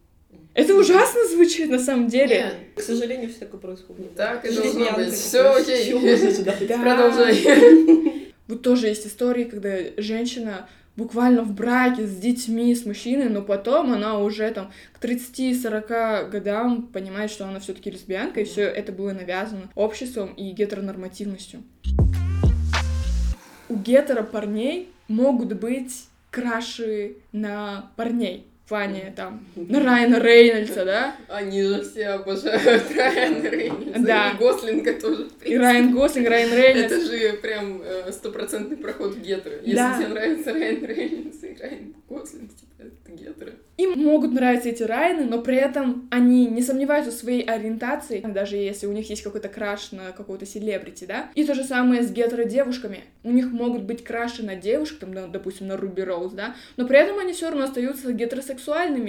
Это ужасно звучит на самом деле. Нет, к сожалению, все такое происходит. Так и должно быть. Все окей. Да. Продолжай. Вот тоже есть истории, когда женщина буквально в браке с детьми, с мужчиной, но потом она уже там к 30-40 годам понимает, что она все-таки лесбиянка, и все это было навязано обществом и гетеронормативностью. У гетеро парней могут быть краши на парней. Плане там на Райана Рейнольдса, да? Они же все обожают Райана Рейнольдса. Да. И Гослинга тоже. И. Райан Гослинг, Райан Рейнольдс. Это же прям э, стопроцентный проход в гетеро. Если Да. тебе нравится Райан Рейнольдс и Райан Гослинг, типа, это гетеро. Им могут нравиться эти Райаны, но при этом они не сомневаются в своей ориентации, даже если у них есть какой-то краш на какого-то селебрити, да? И то же самое с гетеро-девушками. У них могут быть краши на девушек, там, допустим, на Руби Роуз, да? Но при этом они все равно остаются гетеросексуальными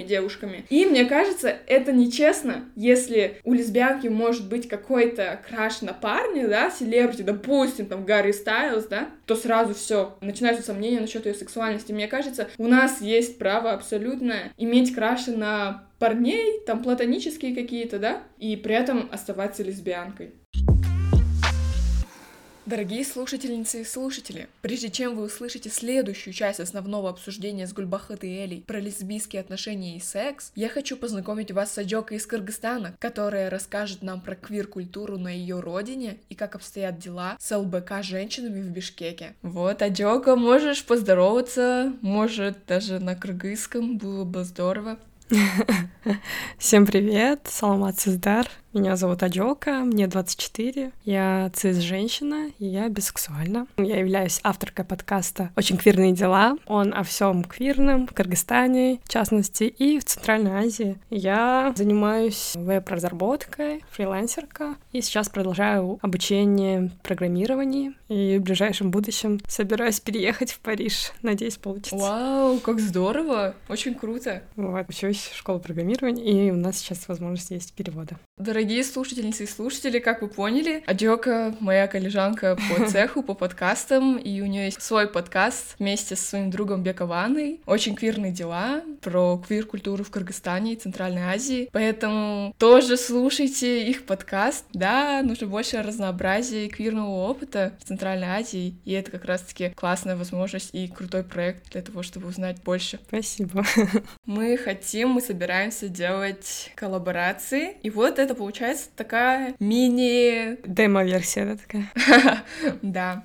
девушками. И мне кажется, это нечестно, если у лесбиянки может быть какой-то краш на парня, да, селебрити, допустим, там, Гарри Стайлз, да, то сразу все начинаются сомнения насчет ее сексуальности. Мне кажется, у нас есть право абсолютно иметь краши на парней, там платонические какие-то, да, и при этом оставаться лесбиянкой. Дорогие слушательницы и слушатели, прежде чем вы услышите следующую часть основного обсуждения с Гульбахат и Элей про лесбийские отношения и секс, я хочу познакомить вас с Аджокой из Кыргызстана, которая расскажет нам про квир-культуру на ее родине и как обстоят дела с ЛБК женщинами в Бишкеке. Вот, Аджока, можешь поздороваться, может, даже на кыргызском, было бы здорово. Всем привет, Саламат Сиздар. Меня зовут Аджока, мне 24. Я цис-женщина, и я бисексуальна. Я являюсь авторкой подкаста «Очень квирные дела». Он о всем квирном в Кыргызстане, в частности, и в Центральной Азии. Я занимаюсь веб-разработкой, фрилансерка, и сейчас продолжаю обучение программированию. И в ближайшем будущем собираюсь переехать в Париж. Надеюсь, получится. Вау, как здорово, очень круто. Вот, учусь в школу программирования, и у нас сейчас возможность есть перевода. Дорогие слушательницы и слушатели, как вы поняли, Аджока моя коллежанка по цеху, по подкастам, и у нее есть свой подкаст вместе с своим другом Бекованой. Очень квирные дела про квир-культуру в Кыргызстане и Центральной Азии. Поэтому тоже слушайте их подкаст. Да, нужно больше разнообразия и квирного опыта в Центральной Азии, и это как раз-таки классная возможность и крутой проект для того, чтобы узнать больше. Спасибо. Мы хотим, мы собираемся делать коллаборации. И вот это получается такая мини... Демо-версия, да, такая? Да.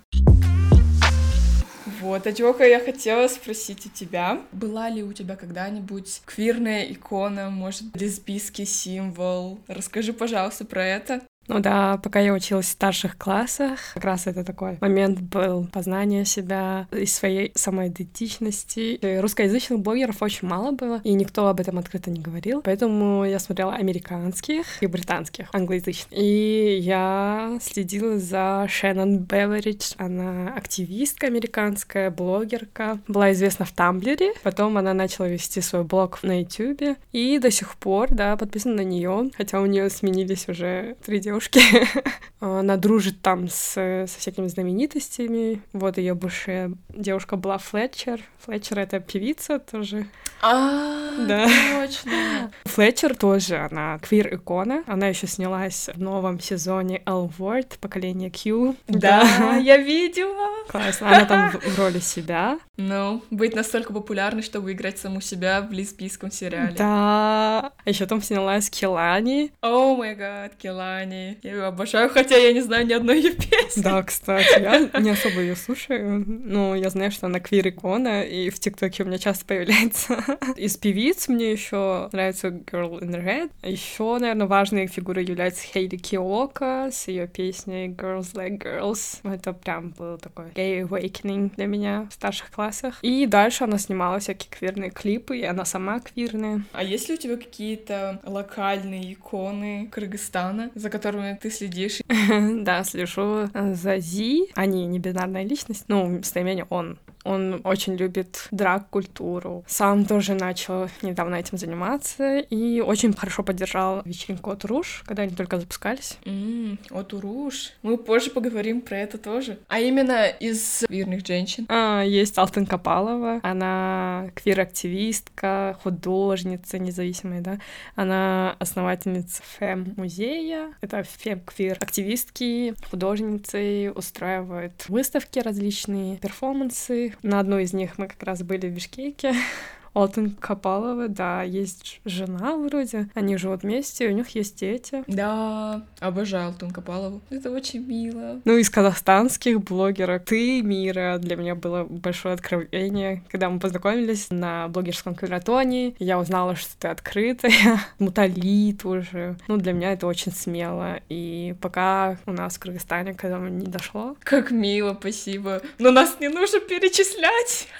Вот, Адёка, я хотела спросить у тебя, была ли у тебя когда-нибудь квирная икона, может, лесбийский символ? Расскажи, пожалуйста, про это. Ну да, пока я училась в старших классах, как раз это такой момент был познания себя и своей самоидентичности. И Русскоязычных блогеров очень мало было, и никто об этом открыто не говорил, поэтому я смотрела американских и британских, англоязычных. И я следила за Шеннон Беверидж, она активистка американская, блогерка, была известна в Тамблере, потом она начала вести свой блог на Ютубе, и до сих пор, да, подписана на нее, хотя у нее сменились уже три девушки. Она дружит там с, со всякими знаменитостями. Вот ее бывшая девушка была Флетчер. Флетчер — это певица тоже. А, Да. точно. Флетчер тоже, она квир-икона. Она еще снялась в новом сезоне L Word, поколение Q. Да, я видела. Классно. Она там в роли себя. Ну, быть настолько популярной, чтобы играть саму себя в лесбийском сериале. Да. А еще там снялась Келани. О май гад, Келани. Я ее обожаю, хотя я не знаю ни одной ее песни. Да, кстати, я не особо ее слушаю, но я знаю, что она квир-икона, и в ТикТоке у меня часто появляется. Из певиц мне еще нравится Girl in Red. Еще, наверное, важной фигурой является Хейли Киока с ее песней Girls Like Girls. Это прям был такой gay awakening для меня в старших классах. И дальше она снимала всякие квирные клипы, и она сама квирная. А есть ли у тебя какие-то локальные иконы Кыргызстана, за которыми ты следишь? Да, слежу за Зи. Они не бинарная личность, ну, местоимение он. Он очень любит драг-культуру. Сам тоже начал недавно этим заниматься и очень хорошо поддержал вечеринку от Руш, когда они только запускались. Mm, от Руш. Мы позже поговорим про это тоже. А именно из квирных женщин. А, есть Алтын Капалова. Она квир-активистка, художница независимая, да. Она основательница фэм-музея. Это фэм-квир-активистки, художницы, устраивают выставки различные, перформансы, на одной из них мы как раз были в Бишкеке. Алтын Капалова, да, есть жена вроде, они живут вместе, у них есть дети. Да, обожаю Алтын Капалову. Это очень мило. Ну, из казахстанских блогеров ты, Мира, для меня было большое откровение, когда мы познакомились на блогерском квадратоне, я узнала, что ты открытая, Мутали тоже. Ну, для меня это очень смело, и пока у нас в Кыргызстане к этому не дошло. Как мило, спасибо. Но нас не нужно перечислять.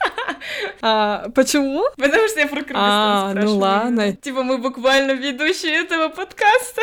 А, почему? Потому что я про Кыргызстан А, ну спрашиваю. ладно. Типа мы буквально ведущие этого подкаста.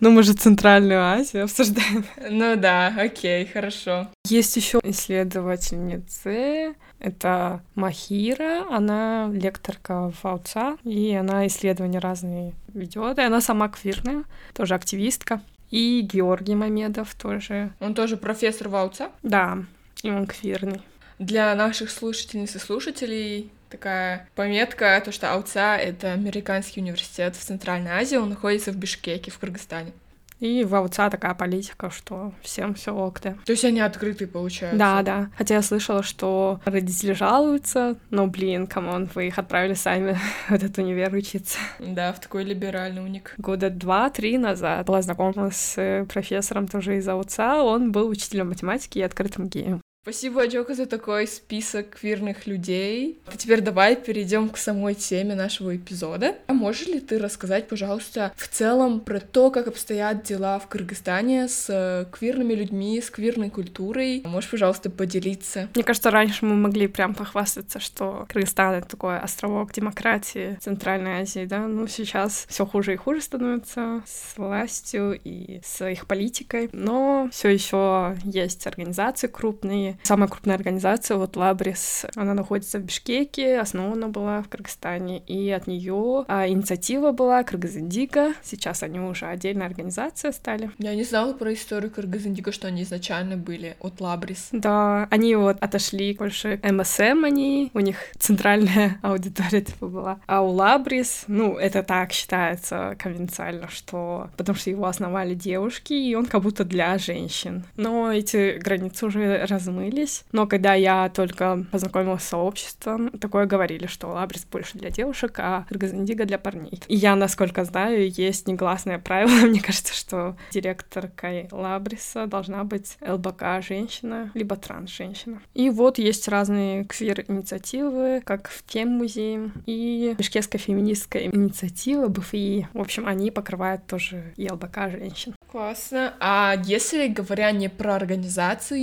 Ну, мы же Центральную Азию обсуждаем. Ну да, окей, хорошо. Есть еще исследовательницы. Это Махира, она лекторка в АУЦА, и она исследования разные ведет. И она сама квирная, тоже активистка. И Георгий Мамедов тоже. Он тоже профессор Вауца. Да, и он квирный. Для наших слушательниц и слушателей такая пометка, то что АУЦА — это американский университет в Центральной Азии, он находится в Бишкеке, в Кыргызстане. И в AUCA такая политика, что всем все ок, да. То есть они открытые, получаются. Да, да. Хотя я слышала, что родители жалуются, но, блин, come on, вы их отправили сами в этот универ учиться. Да, в такой либеральный уник. Года два-три назад была знакома с э, профессором тоже из АУЦА, он был учителем математики и открытым геем. Спасибо, Аджока, за такой список квирных людей. А теперь давай перейдем к самой теме нашего эпизода. А можешь ли ты рассказать, пожалуйста, в целом про то, как обстоят дела в Кыргызстане с э, квирными людьми, с квирной культурой? Можешь, пожалуйста, поделиться? Мне кажется, раньше мы могли прям похвастаться, что Кыргызстан — это такой островок демократии Центральной Азии, да, ну сейчас все хуже и хуже становится с властью и с их политикой, но все еще есть организации крупные. Самая крупная организация, вот Лабрис, она находится в Бишкеке, основана была в Кыргызстане, и от нее а, инициатива была Кыргыз-Индиго. Сейчас они уже отдельная организация стали. Я не знала про историю Кыргыз-Индиго, что они изначально были от Лабрис. Да, они вот отошли больше МСМ они, у них центральная аудитория типа была. А у Лабрис, ну, это так считается конвенциально, что... Потому что его основали девушки, и он как будто для женщин. Но эти границы уже размылись. Но когда я только познакомилась с сообществом, такое говорили, что Лабрис больше для девушек, а Кыргыз-Индиго для парней. И я, насколько знаю, есть негласное правило, мне кажется, что директоркой Лабриса должна быть ЛБК женщина, либо транс-женщина. И вот есть разные квир-инициативы, как в тем музее и Бишкекская феминистская инициатива, БФИ. В общем, они покрывают тоже и ЛБК женщин. Классно. А если говоря не про организацию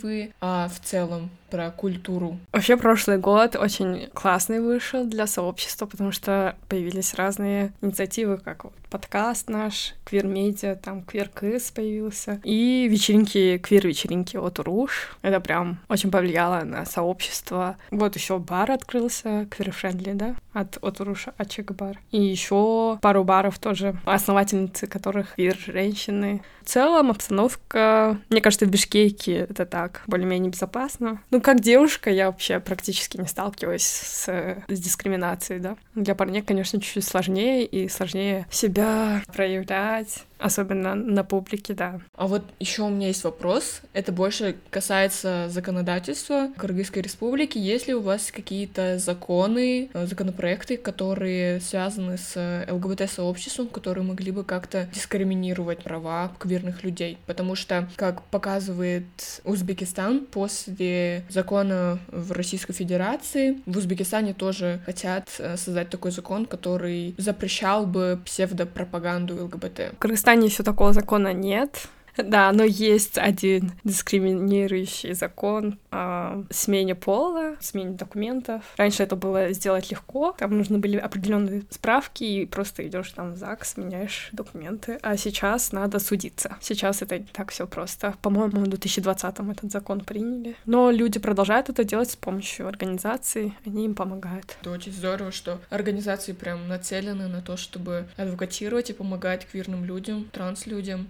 инициативы, а в целом про культуру? Вообще прошлый год очень классный вышел для сообщества, потому что появились разные инициативы, как вот подкаст наш, квир-медиа, там квир-кыз появился, и вечеринки, квир-вечеринки от Уруш. Это прям очень повлияло на сообщество. Вот еще бар открылся, queer-friendly, да, от, от Уруша, Ачек бар. И еще пару баров тоже, основательницы которых квир-женщины. В целом обстановка, мне кажется, в Бишкеке это так, более-менее безопасно. Ну, как девушка я вообще практически не сталкиваюсь с, с дискриминацией, да. Для парней, конечно, чуть-чуть сложнее и сложнее себя проявлять. Особенно на публике, да. А вот еще у меня есть вопрос. Это больше касается законодательства Кыргызской Республики. Есть ли у вас какие-то законы, э, законопроекты, которые связаны с ЛГБТ-сообществом, которые могли бы как-то дискриминировать права квирных людей? Потому что, как показывает Узбекистан, после закона в Российской Федерации, в Узбекистане тоже хотят э, создать такой закон, который запрещал бы псевдопропаганду ЛГБТ. В Кыргызстане еще такого закона нет. Да, но есть один дискриминирующий закон о смене пола, смене документов. Раньше это было сделать легко, там нужны были определенные справки, и просто идешь там в ЗАГС, меняешь документы. А сейчас надо судиться. Сейчас это не так все просто. По-моему, в 2020-м этот закон приняли. Но люди продолжают это делать с помощью организаций, они им помогают. Это очень здорово, что организации прям нацелены на то, чтобы адвокатировать и помогать квирным людям, транс-людям.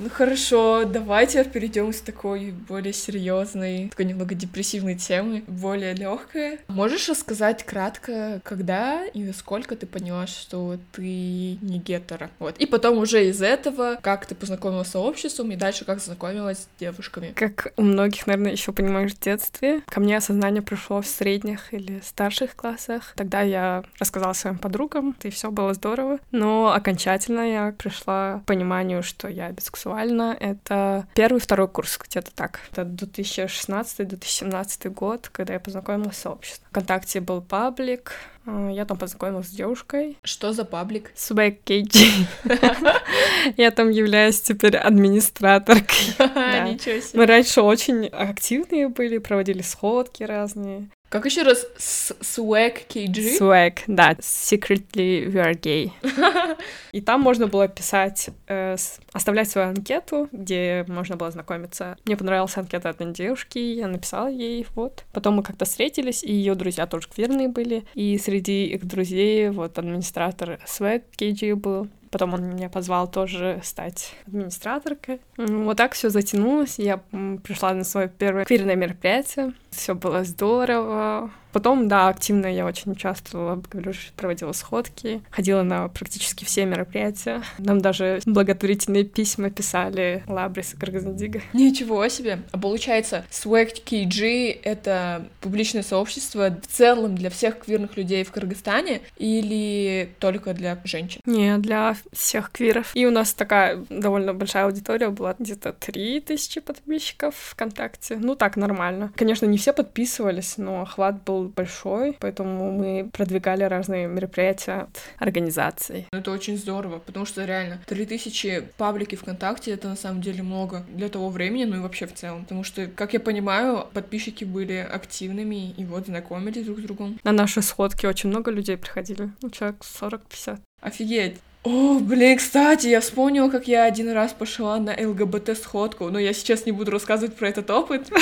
Ну хорошо, давайте перейдем с такой более серьезной, такой немного депрессивной темы, более легкая. Можешь рассказать кратко, когда и сколько ты поняла, что ты не гетера? Вот. И потом уже из этого, как ты познакомилась с сообществом, и дальше как знакомилась с девушками. Как у многих, наверное, еще понимаешь в детстве, ко мне осознание пришло в средних или старших классах. Тогда я рассказала своим подругам, и все было здорово. Но окончательно я пришла к пониманию, что я бисексуальна сексуально, это первый-второй курс, где-то так. Это 2016-2017 год, когда я познакомилась с сообществом. Вконтакте был паблик, э, я там познакомилась с девушкой. Что за паблик? Swag KG. Я там являюсь теперь администраторкой. Ничего себе. Мы раньше очень активные были, проводили сходки разные. Как еще раз? Swag KG? Swag, да. Secretly we are gay. И там можно было писать, э, оставлять свою анкету, где можно было знакомиться. Мне понравилась анкета одной девушки, я написала ей, вот. Потом мы как-то встретились, и ее друзья тоже квирные были. И среди их друзей вот администратор Swag KG был. Потом он меня позвал тоже стать администраторкой. Вот так все затянулось. Я пришла на свое первое квирное мероприятие. Все было здорово. Потом, да, активно я очень участвовала, говорю, проводила сходки, ходила на практически все мероприятия. Нам даже благотворительные письма писали Лабрис и Кыргызндига. Ничего себе! А получается, Swag KG — это публичное сообщество в целом для всех квирных людей в Кыргызстане или только для женщин? Не, для всех квиров. И у нас такая довольно большая аудитория была, где-то 3000 подписчиков ВКонтакте. Ну, так, нормально. Конечно, не все подписывались, но охват был большой, поэтому мы продвигали разные мероприятия от организаций. Ну, это очень здорово, потому что реально 3000 паблики ВКонтакте — это на самом деле много для того времени, ну и вообще в целом. Потому что, как я понимаю, подписчики были активными и вот знакомились друг с другом. На наши сходки очень много людей приходили, ну, человек 40-50. Офигеть. О, блин, кстати, я вспомнила, как я один раз пошла на ЛГБТ-сходку, но я сейчас не буду рассказывать про этот опыт.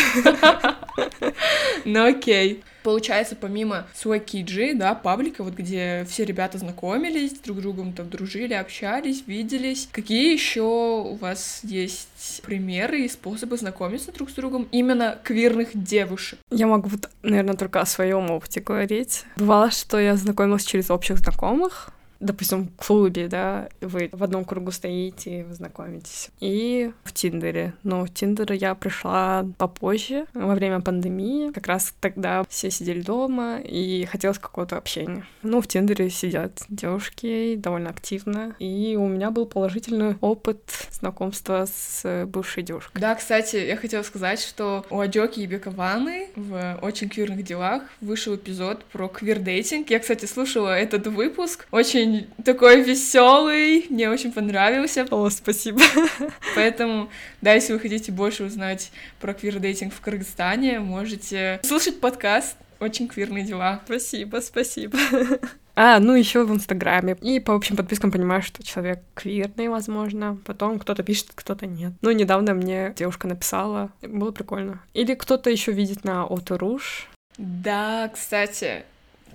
Ну окей. Получается, помимо Swag да, паблика, вот где все ребята знакомились, друг с другом там дружили, общались, виделись, какие еще у вас есть примеры и способы знакомиться друг с другом именно квирных девушек? Я могу, наверное, только о своем опыте говорить. Бывало, что я знакомилась через общих знакомых, допустим, в клубе, да, вы в одном кругу стоите, вы знакомитесь. И в Тиндере. Но в Тиндер я пришла попозже, во время пандемии. Как раз тогда все сидели дома, и хотелось какого-то общения. Ну, в Тиндере сидят девушки довольно активно, и у меня был положительный опыт знакомства с бывшей девушкой. Да, кстати, я хотела сказать, что у Адёки и Бекаваны в «Очень квирных делах» вышел эпизод про квир-дейтинг. Я, кстати, слушала этот выпуск. Очень очень такой веселый, мне очень понравился. О, спасибо. Поэтому, да, если вы хотите больше узнать про квир-дейтинг в Кыргызстане, можете слушать подкаст «Очень квирные дела». Спасибо, спасибо. А, ну еще в Инстаграме. И по общим подпискам понимаю, что человек квирный, возможно. Потом кто-то пишет, кто-то нет. Ну, недавно мне девушка написала. Было прикольно. Или кто-то еще видит на Оторуш. Да, кстати,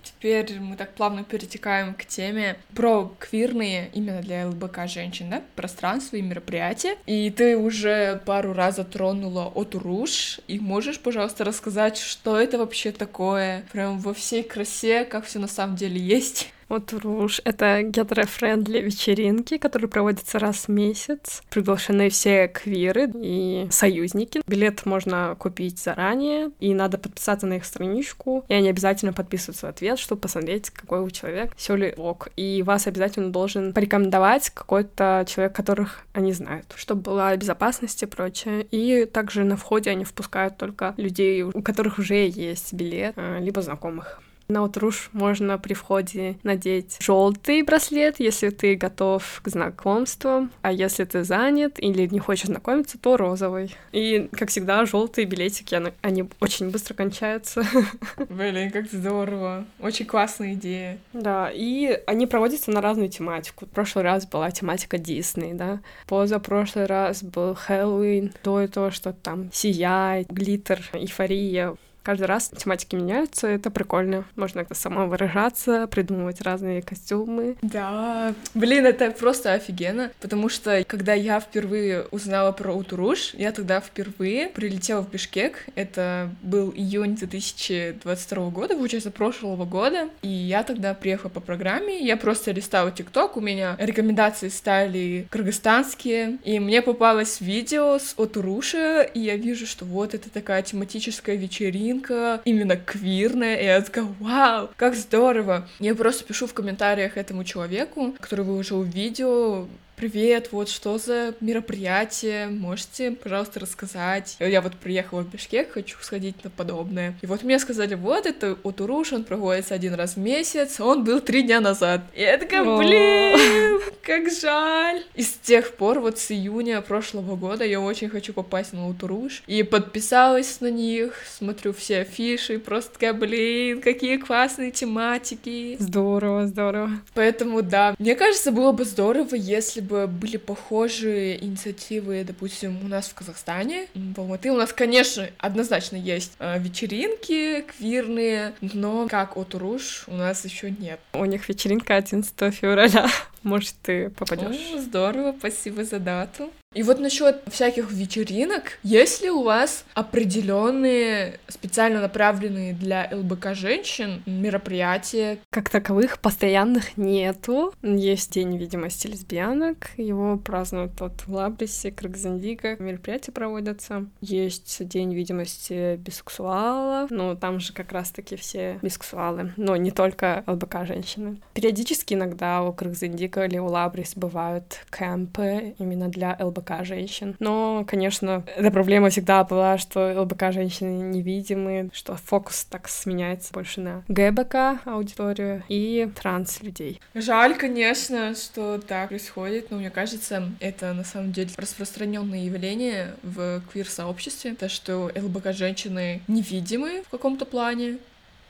Теперь мы так плавно перетекаем к теме про квирные, именно для ЛБК женщин, да, пространства и мероприятия. И ты уже пару раз затронула от Руш, и можешь, пожалуйста, рассказать, что это вообще такое, прям во всей красе, как все на самом деле есть? Вот Руш — это гетерофрендли вечеринки, которые проводятся раз в месяц. Приглашены все квиры и союзники. Билет можно купить заранее, и надо подписаться на их страничку. И они обязательно подписываются в ответ, чтобы посмотреть, какой вы человек, все ли ок. И вас обязательно должен порекомендовать какой-то человек, которых они знают, чтобы была безопасность и прочее. И также на входе они впускают только людей, у которых уже есть билет, э, либо знакомых. На утруш можно при входе надеть желтый браслет, если ты готов к знакомству, а если ты занят или не хочешь знакомиться, то розовый. И, как всегда, желтые билетики, они очень быстро кончаются. Блин, как здорово. Очень классная идея. Да, и они проводятся на разную тематику. В прошлый раз была тематика Дисней, да. Позапрошлый раз был Хэллоуин, то и то, что там сияет, глиттер, эйфория. Каждый раз тематики меняются, это прикольно. Можно как-то самовыражаться, придумывать разные костюмы. Да, блин, это просто офигенно, потому что когда я впервые узнала про Утуруш, я тогда впервые прилетела в Бишкек, это был июнь 2022 года, получается, прошлого года, и я тогда приехала по программе, я просто листала ТикТок, у меня рекомендации стали кыргызстанские, и мне попалось видео с Утуруша, и я вижу, что вот это такая тематическая вечеринка, вечеринка, именно квирная, и я такая, вау, как здорово. Я просто пишу в комментариях этому человеку, который выложил видео, привет, вот что за мероприятие, можете, пожалуйста, рассказать. Я вот приехала в Бишкек, хочу сходить на подобное. И вот мне сказали, вот это Утуруш, он проводится один раз в месяц, он был три дня назад. И я такая, блин, как жаль. И с тех пор, вот с июня прошлого года, я очень хочу попасть на Утуруш. И подписалась на них, смотрю все афиши, просто такая, блин, какие классные тематики. Здорово, здорово. Поэтому, да, мне кажется, было бы здорово, если бы были похожие инициативы, допустим, у нас в Казахстане, в Алматы. У нас, конечно, однозначно есть э, вечеринки квирные, но как от Уруш у нас еще нет. У них вечеринка 11 февраля. Может, ты попадешь. О, здорово, спасибо за дату. И вот насчет всяких вечеринок, есть ли у вас определенные специально направленные для ЛБК женщин мероприятия? Как таковых постоянных нету. Есть День видимости лесбиянок, его празднуют вот в Лабрисе, Крагзандига, мероприятия проводятся. Есть День видимости бисексуалов, ну там же как раз-таки все бисексуалы, но не только ЛБК женщины. Периодически иногда у Крагзандига или у Лабрис бывают кемпы именно для ЛБК ЛБК женщин. Но, конечно, эта проблема всегда была, что ЛБК женщины невидимы, что фокус так сменяется больше на ГБК аудиторию и транс людей. Жаль, конечно, что так происходит, но мне кажется, это на самом деле распространенное явление в квир-сообществе, то, что ЛБК женщины невидимы в каком-то плане,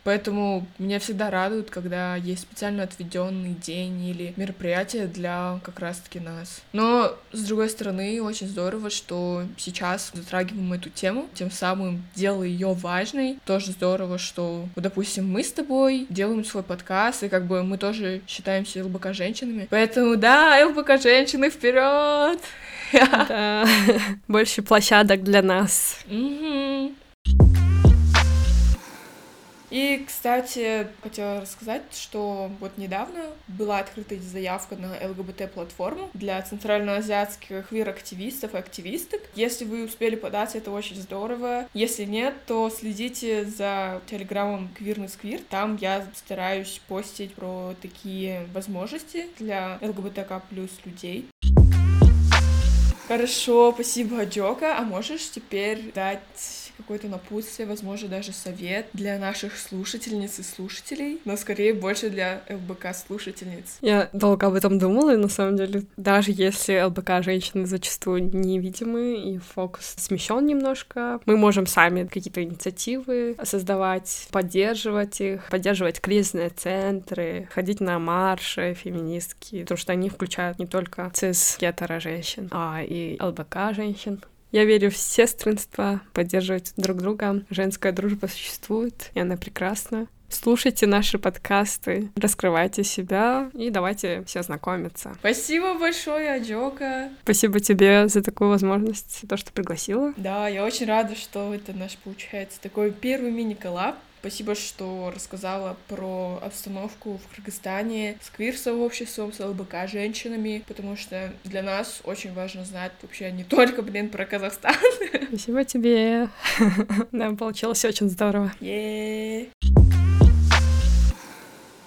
Поэтому меня всегда радует, когда есть специально отведенный день или мероприятие для как раз-таки нас. Но, с другой стороны, очень здорово, что сейчас затрагиваем эту тему, тем самым делая ее важной. Тоже здорово, что, допустим, мы с тобой делаем свой подкаст, и как бы мы тоже считаемся ЛБК женщинами. Поэтому да, ЛБК женщины вперед! Да, больше площадок для нас. И, кстати, хотела рассказать, что вот недавно была открыта заявка на ЛГБТ-платформу для центральноазиатских квир-активистов и активисток. Если вы успели податься, это очень здорово. Если нет, то следите за телеграммом Квирный Сквир. Там я стараюсь постить про такие возможности для ЛГБТК плюс людей. Хорошо, спасибо, Джока. А можешь теперь дать какое-то напутствие, возможно, даже совет для наших слушательниц и слушателей, но скорее больше для ЛБК слушательниц. Я долго об этом думала, и на самом деле, даже если ЛБК женщины зачастую невидимы и фокус смещен немножко, мы можем сами какие-то инициативы создавать, поддерживать их, поддерживать кризисные центры, ходить на марши феминистки, потому что они включают не только цис-гетеро женщин, а и ЛБК женщин. Я верю в сестринство, поддерживать друг друга. Женская дружба существует, и она прекрасна. Слушайте наши подкасты, раскрывайте себя и давайте все знакомиться. Спасибо большое, Аджока. Спасибо тебе за такую возможность, то, что пригласила. Да, я очень рада, что это наш, получается, такой первый мини-коллаб. Спасибо, что рассказала про обстановку в Кыргызстане с квир-сообществом, с ЛБК женщинами, потому что для нас очень важно знать вообще не только, блин, про Казахстан. Спасибо тебе. Да, получилось очень здорово. Yeah.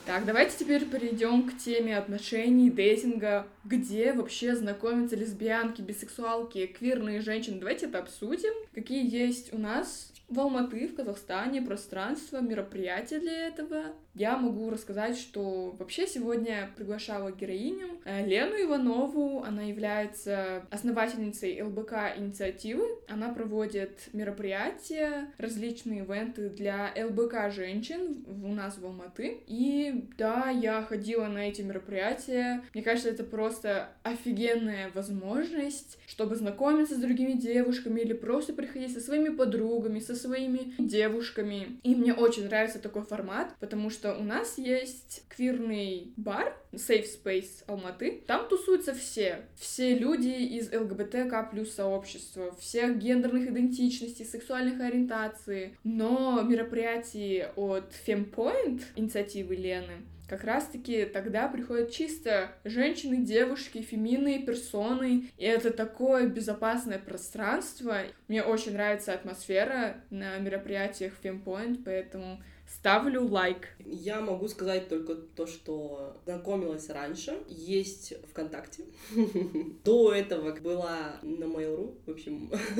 Так, давайте теперь перейдем к теме отношений, дейтинга, где вообще знакомятся лесбиянки, бисексуалки, квирные женщины. Давайте это обсудим. Какие есть у нас в Алматы, в Казахстане пространство, мероприятия для этого. Я могу рассказать, что вообще сегодня приглашала героиню э, Лену Иванову. Она является основательницей ЛБК инициативы. Она проводит мероприятия, различные ивенты для ЛБК женщин у нас в Алматы. И да, я ходила на эти мероприятия. Мне кажется, это просто офигенная возможность, чтобы знакомиться с другими девушками или просто приходить со своими подругами, со своими девушками. И мне очень нравится такой формат, потому что у нас есть квирный бар, Safe Space Алматы. Там тусуются все. Все люди из ЛГБТК плюс сообщества, всех гендерных идентичностей, сексуальных ориентаций. Но мероприятие от FemPoint, инициативы Лены, как раз-таки тогда приходят чисто женщины, девушки, феминные персоны, и это такое безопасное пространство. Мне очень нравится атмосфера на мероприятиях FemPoint, поэтому ставлю лайк. Я могу сказать только то, что знакомилась раньше, есть ВКонтакте. До этого была на Mail.ru, в общем,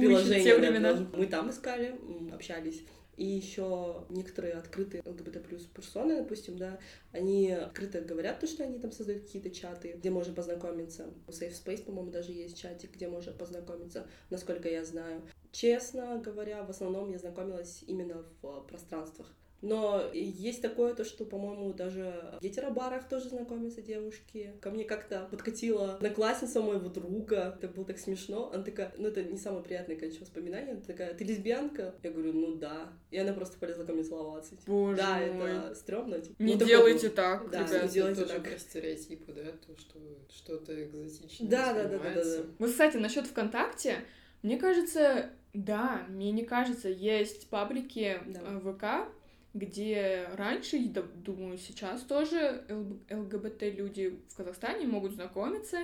приложение. Мы там искали, общались. И еще некоторые открытые ЛГБТ плюс персоны, допустим, да, они открыто говорят то, что они там создают какие-то чаты, где можно познакомиться. У Safe Space, по-моему, даже есть чатик, где можно познакомиться, насколько я знаю. Честно говоря, в основном я знакомилась именно в пространствах но есть такое то, что, по-моему, даже в гетеробарах тоже знакомятся девушки. Ко мне как-то подкатила одноклассница моего друга. Это было так смешно. Она такая, ну это не самое приятное, конечно, воспоминание. Она такая, ты лесбиянка? Я говорю, ну да. И она просто полезла ко мне целоваться. Боже да, мой. это стрёмно. Типа, не ну, делайте такой, так, да, ребят. не делайте это так. тоже про стереотипы, да, то, что что-то экзотичное Да, да, да, да, да, да. Вот, кстати, насчет ВКонтакте, мне кажется, да, мне не кажется, есть паблики Да. э, ВК, где раньше, да, думаю, сейчас тоже ЛГБТ-люди в Казахстане могут знакомиться.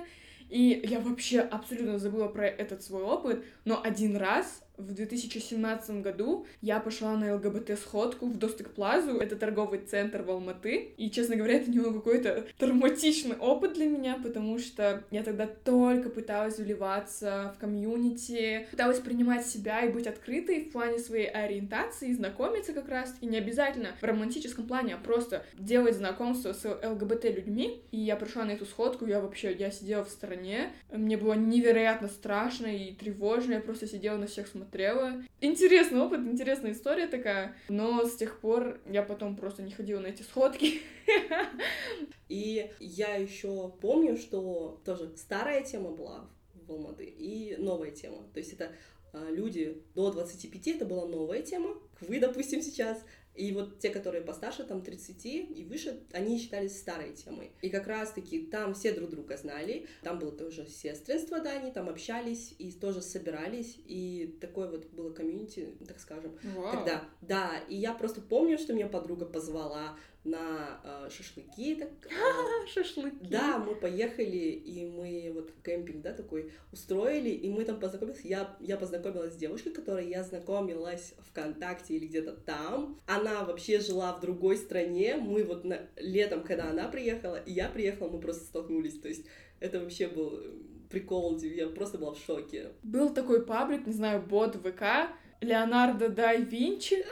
И я вообще абсолютно забыла про этот свой опыт, но один раз в 2017 году я пошла на ЛГБТ-сходку в Достык Плазу, это торговый центр в Алматы, и, честно говоря, это немного какой-то травматичный опыт для меня, потому что я тогда только пыталась вливаться в комьюнити, пыталась принимать себя и быть открытой в плане своей ориентации, знакомиться как раз-таки, не обязательно в романтическом плане, а просто делать знакомство с ЛГБТ-людьми, и я пришла на эту сходку, я вообще, я сидела в стороне, мне было невероятно страшно и тревожно, я просто сидела на всех смотрела, Интересный опыт, интересная история такая, но с тех пор я потом просто не ходила на эти сходки. И я еще помню, что тоже старая тема была в Алматы и новая тема. То есть это а, люди до 25, это была новая тема, вы, допустим, сейчас, и вот те, которые постарше, там 30 и выше, они считались старой темой. И как раз-таки там все друг друга знали, там было тоже сестринство, да, они там общались и тоже собирались, и такое вот было комьюнити, так скажем. Вау. Тогда, да, и я просто помню, что меня подруга позвала на э, шашлыки. Так, э, Шашлыки. да, мы поехали, и мы вот кемпинг, да, такой устроили, и мы там познакомились. Я, я познакомилась с девушкой, которой я знакомилась ВКонтакте или где-то там. Она вообще жила в другой стране. Мы вот на, летом, когда она приехала, и я приехала, мы просто столкнулись. То есть это вообще был э, прикол, я просто была в шоке. Был такой паблик, не знаю, бот ВК, Леонардо да Винчи.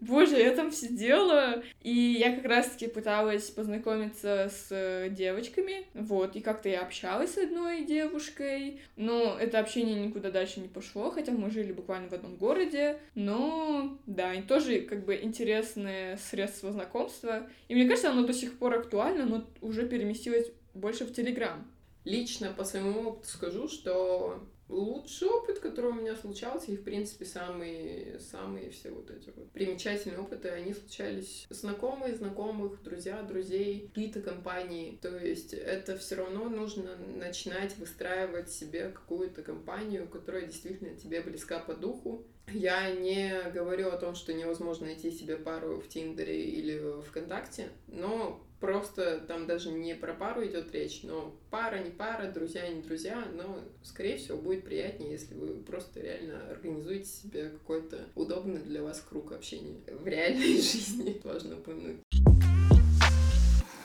Боже, я там сидела, и я как раз-таки пыталась познакомиться с э, девочками, вот, и как-то я общалась с одной девушкой, но это общение никуда дальше не пошло, хотя мы жили буквально в одном городе, но, да, и тоже как бы интересное средство знакомства, и мне кажется, оно до сих пор актуально, но уже переместилось больше в Телеграм. Лично по своему опыту скажу, что опыт, который у меня случался, и, в принципе, самые, самые все вот эти вот примечательные опыты, они случались знакомые, знакомых, друзья, друзей, какие-то компании. То есть это все равно нужно начинать выстраивать себе какую-то компанию, которая действительно тебе близка по духу. Я не говорю о том, что невозможно найти себе пару в Тиндере или ВКонтакте, но просто там даже не про пару идет речь, но пара, не пара, друзья, не друзья, но, скорее всего, будет приятнее, если вы просто реально организуете себе какой-то удобный для вас круг общения в реальной жизни, важно упомянуть.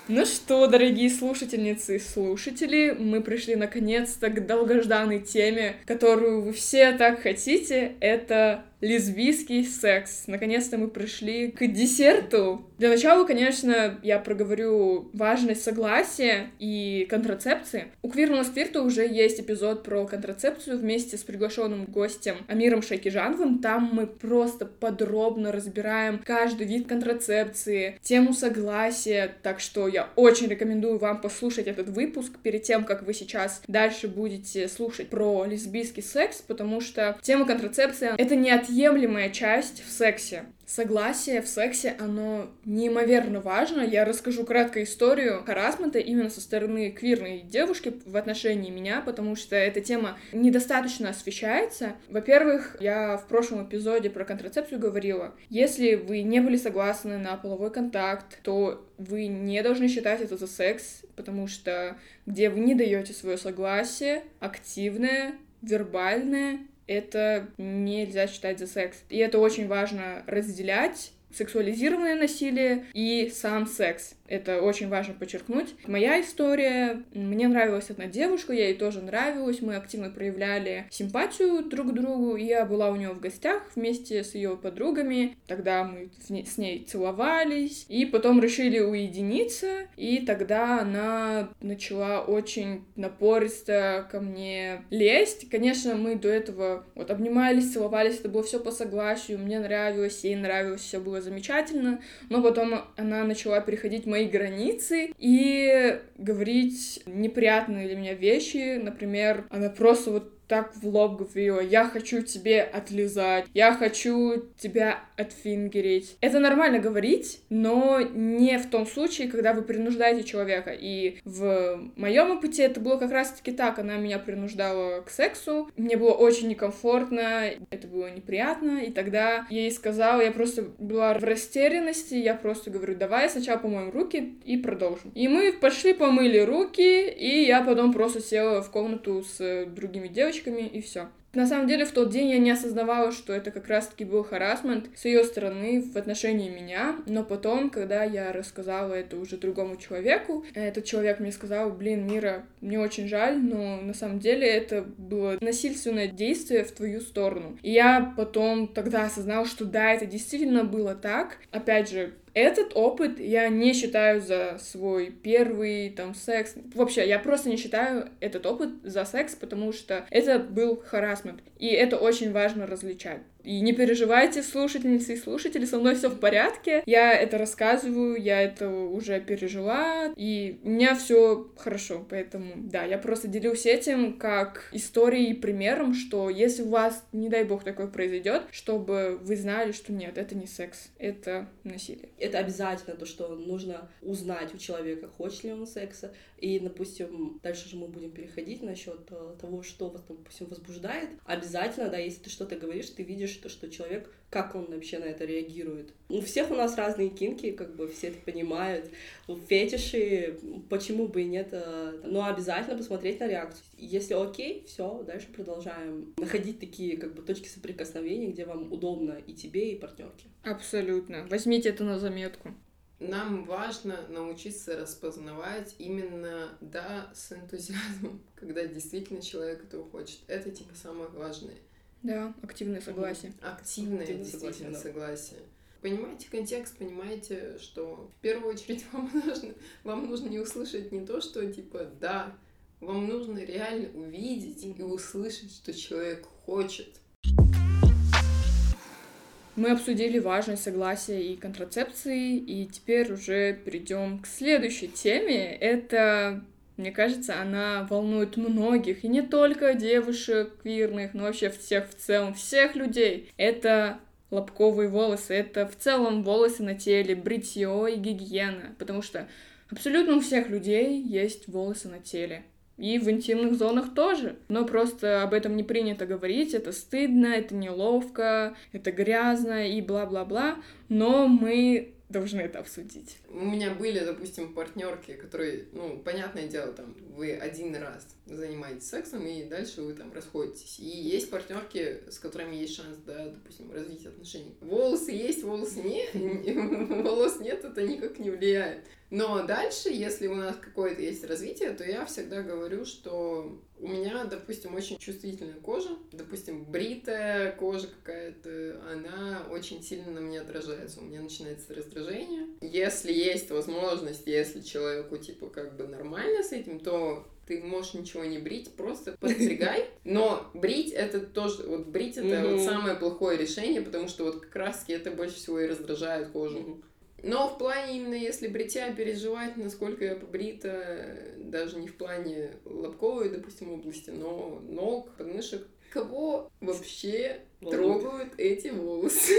Ну что, дорогие слушательницы и слушатели, мы пришли наконец-то к долгожданной теме, которую вы все так хотите. Это лесбийский секс. Наконец-то мы пришли к десерту. Для начала, конечно, я проговорю важность согласия и контрацепции. У Квирного Сквирта уже есть эпизод про контрацепцию вместе с приглашенным гостем Амиром Шайкижановым. Там мы просто подробно разбираем каждый вид контрацепции, тему согласия, так что я очень рекомендую вам послушать этот выпуск перед тем, как вы сейчас дальше будете слушать про лесбийский секс, потому что тема контрацепции — это не от неотъемлемая часть в сексе. Согласие в сексе, оно неимоверно важно. Я расскажу краткую историю харасмента именно со стороны квирной девушки в отношении меня, потому что эта тема недостаточно освещается. Во-первых, я в прошлом эпизоде про контрацепцию говорила, если вы не были согласны на половой контакт, то вы не должны считать это за секс, потому что где вы не даете свое согласие, активное, вербальное, это нельзя считать за секс. И это очень важно разделять сексуализированное насилие и сам секс. Это очень важно подчеркнуть. Моя история, мне нравилась одна девушка, я ей тоже нравилась, мы активно проявляли симпатию друг к другу, я была у нее в гостях вместе с ее подругами, тогда мы с ней целовались, и потом решили уединиться, и тогда она начала очень напористо ко мне лезть. Конечно, мы до этого вот обнимались, целовались, это было все по согласию, мне нравилось, ей нравилось, все было замечательно, но потом она начала переходить мои границы и говорить неприятные для меня вещи. Например, она просто вот так в лоб говорила, я хочу тебе отлизать, я хочу тебя отфингерить. Это нормально говорить, но не в том случае, когда вы принуждаете человека. И в моем опыте это было как раз-таки так. Она меня принуждала к сексу. Мне было очень некомфортно, это было неприятно. И тогда я ей сказала, я просто была в растерянности, я просто говорю, давай сначала помоем руки и продолжим. И мы пошли помыли руки, и я потом просто села в комнату с другими девочками, и все. На самом деле, в тот день я не осознавала, что это как раз-таки был харасмент с ее стороны в отношении меня, но потом, когда я рассказала это уже другому человеку, этот человек мне сказал, блин, Мира, мне очень жаль, но на самом деле это было насильственное действие в твою сторону. И я потом тогда осознала, что да, это действительно было так. Опять же, этот опыт я не считаю за свой первый там секс. Вообще, я просто не считаю этот опыт за секс, потому что это был харасмент. И это очень важно различать. И не переживайте, слушательницы и слушатели, со мной все в порядке. Я это рассказываю, я это уже пережила, и у меня все хорошо. Поэтому, да, я просто делюсь этим как историей и примером, что если у вас, не дай бог, такое произойдет, чтобы вы знали, что нет, это не секс, это насилие. Это обязательно то, что нужно узнать у человека, хочет ли он секса. И, допустим, дальше же мы будем переходить насчет э, того, что вас, допустим, возбуждает. Обязательно, да, если ты что-то говоришь, ты видишь то, что человек, как он вообще на это реагирует. У всех у нас разные кинки, как бы все это понимают. Фетиши, почему бы и нет. Э, но обязательно посмотреть на реакцию. Если окей, все, дальше продолжаем находить такие как бы точки соприкосновения, где вам удобно и тебе, и партнерке. Абсолютно. Возьмите это на заметку. Нам важно научиться распознавать именно да с энтузиазмом, когда действительно человек этого хочет. Это типа самое важное. Да, активное согласие. Активное, активное действительно согласие. согласие. Понимаете контекст, понимаете, что в первую очередь вам нужно, вам нужно не услышать не то, что типа да, вам нужно реально увидеть и услышать, что человек хочет. Мы обсудили важность согласия и контрацепции, и теперь уже перейдем к следующей теме. Это мне кажется, она волнует многих, и не только девушек квирных, но вообще всех в целом, всех людей. Это лобковые волосы, это в целом волосы на теле, бритье и гигиена, потому что абсолютно у всех людей есть волосы на теле. И в интимных зонах тоже. Но просто об этом не принято говорить, это стыдно, это неловко, это грязно и бла-бла-бла. Но мы должны это обсудить. У меня были, допустим, партнерки, которые, ну, понятное дело, там, вы один раз занимаетесь сексом, и дальше вы там расходитесь. И есть партнерки, с которыми есть шанс, да, допустим, развить отношения. Волосы есть, волосы нет, волос нет, это никак не влияет. Но дальше, если у нас какое-то есть развитие, то я всегда говорю, что у меня, допустим, очень чувствительная кожа, допустим, бритая кожа какая-то, она очень сильно на мне отражается, у меня начинается раздражение. Если есть возможность, если человеку, типа, как бы нормально с этим, то ты можешь ничего не брить, просто подстригай. Но брить это тоже, вот брить это вот самое плохое решение, потому что вот раз это больше всего и раздражает кожу. Но в плане именно если бритья переживать, насколько я побрита, даже не в плане лобковой, допустим, области, но ног, подмышек. Кого вообще трогают эти волосы?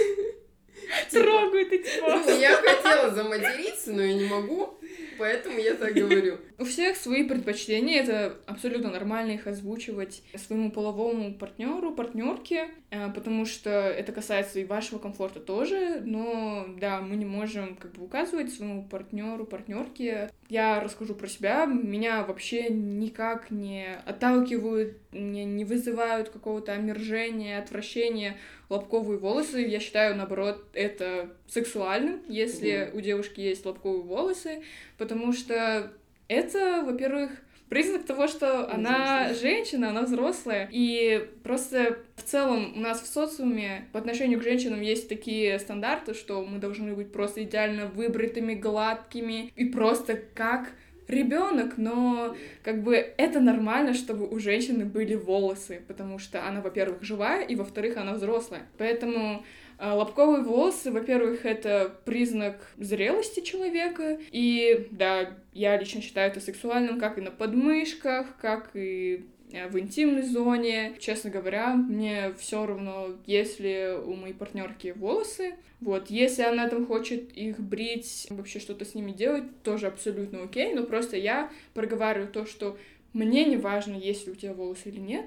Трогают эти волосы. Ну, я хотела заматериться, но я не могу. Поэтому я так говорю. У всех свои предпочтения, это абсолютно нормально их озвучивать своему половому партнеру, партнерке, э, потому что это касается и вашего комфорта тоже, но да, мы не можем как бы указывать своему партнеру, партнерке. Я расскажу про себя, меня вообще никак не отталкивают, не, не вызывают какого-то омержения, отвращения лобковые волосы. Я считаю, наоборот, это сексуальным, если mm-hmm. у девушки есть лобковые волосы, потому что это, во-первых, признак того, что она женщина, она взрослая. И просто в целом у нас в социуме по отношению к женщинам есть такие стандарты, что мы должны быть просто идеально выбритыми, гладкими и просто как ребенок, но как бы это нормально, чтобы у женщины были волосы, потому что она, во-первых, живая, и во-вторых, она взрослая. Поэтому Лобковые волосы, во-первых, это признак зрелости человека, и да, я лично считаю это сексуальным как и на подмышках, как и э, в интимной зоне. Честно говоря, мне все равно, если у моей партнерки волосы. Вот, если она там хочет их брить, вообще что-то с ними делать, тоже абсолютно окей, но просто я проговариваю то, что мне не важно, есть ли у тебя волосы или нет,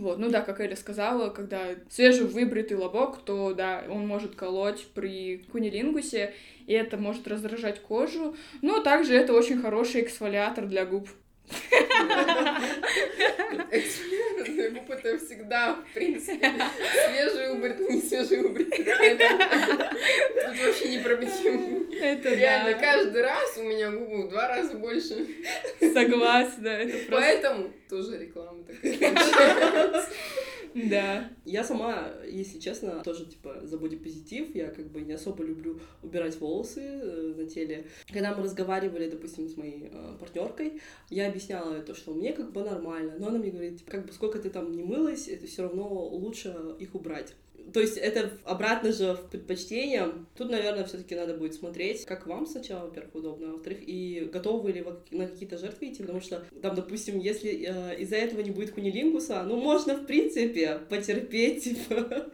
вот, ну да, как Эля сказала, когда свежевыбритый лобок, то да, он может колоть при кунилингусе, и это может раздражать кожу, но также это очень хороший эксфолиатор для губ. Экспериментный это всегда, в принципе, свежий убрит, не свежий убрит. Тут вообще не проблема. Это Реально, каждый раз у меня губы в два раза больше. Согласна, это просто... Поэтому тоже реклама такая Да. Я сама, если честно, тоже, типа, за бодипозитив. Я как бы не особо люблю убирать волосы э, на теле. Когда мы разговаривали, допустим, с моей э, партнеркой, я объясняла то, что мне как бы нормально. Но она мне говорит, типа, как бы сколько ты там не мылась, это все равно лучше их убрать. То есть это обратно же в предпочтение. Тут, наверное, все-таки надо будет смотреть, как вам сначала, во-первых, удобно, а во-вторых, и готовы ли вы на какие-то жертвы идти, потому что там, допустим, если э, из-за этого не будет кунилингуса, ну, можно, в принципе, потерпеть, типа,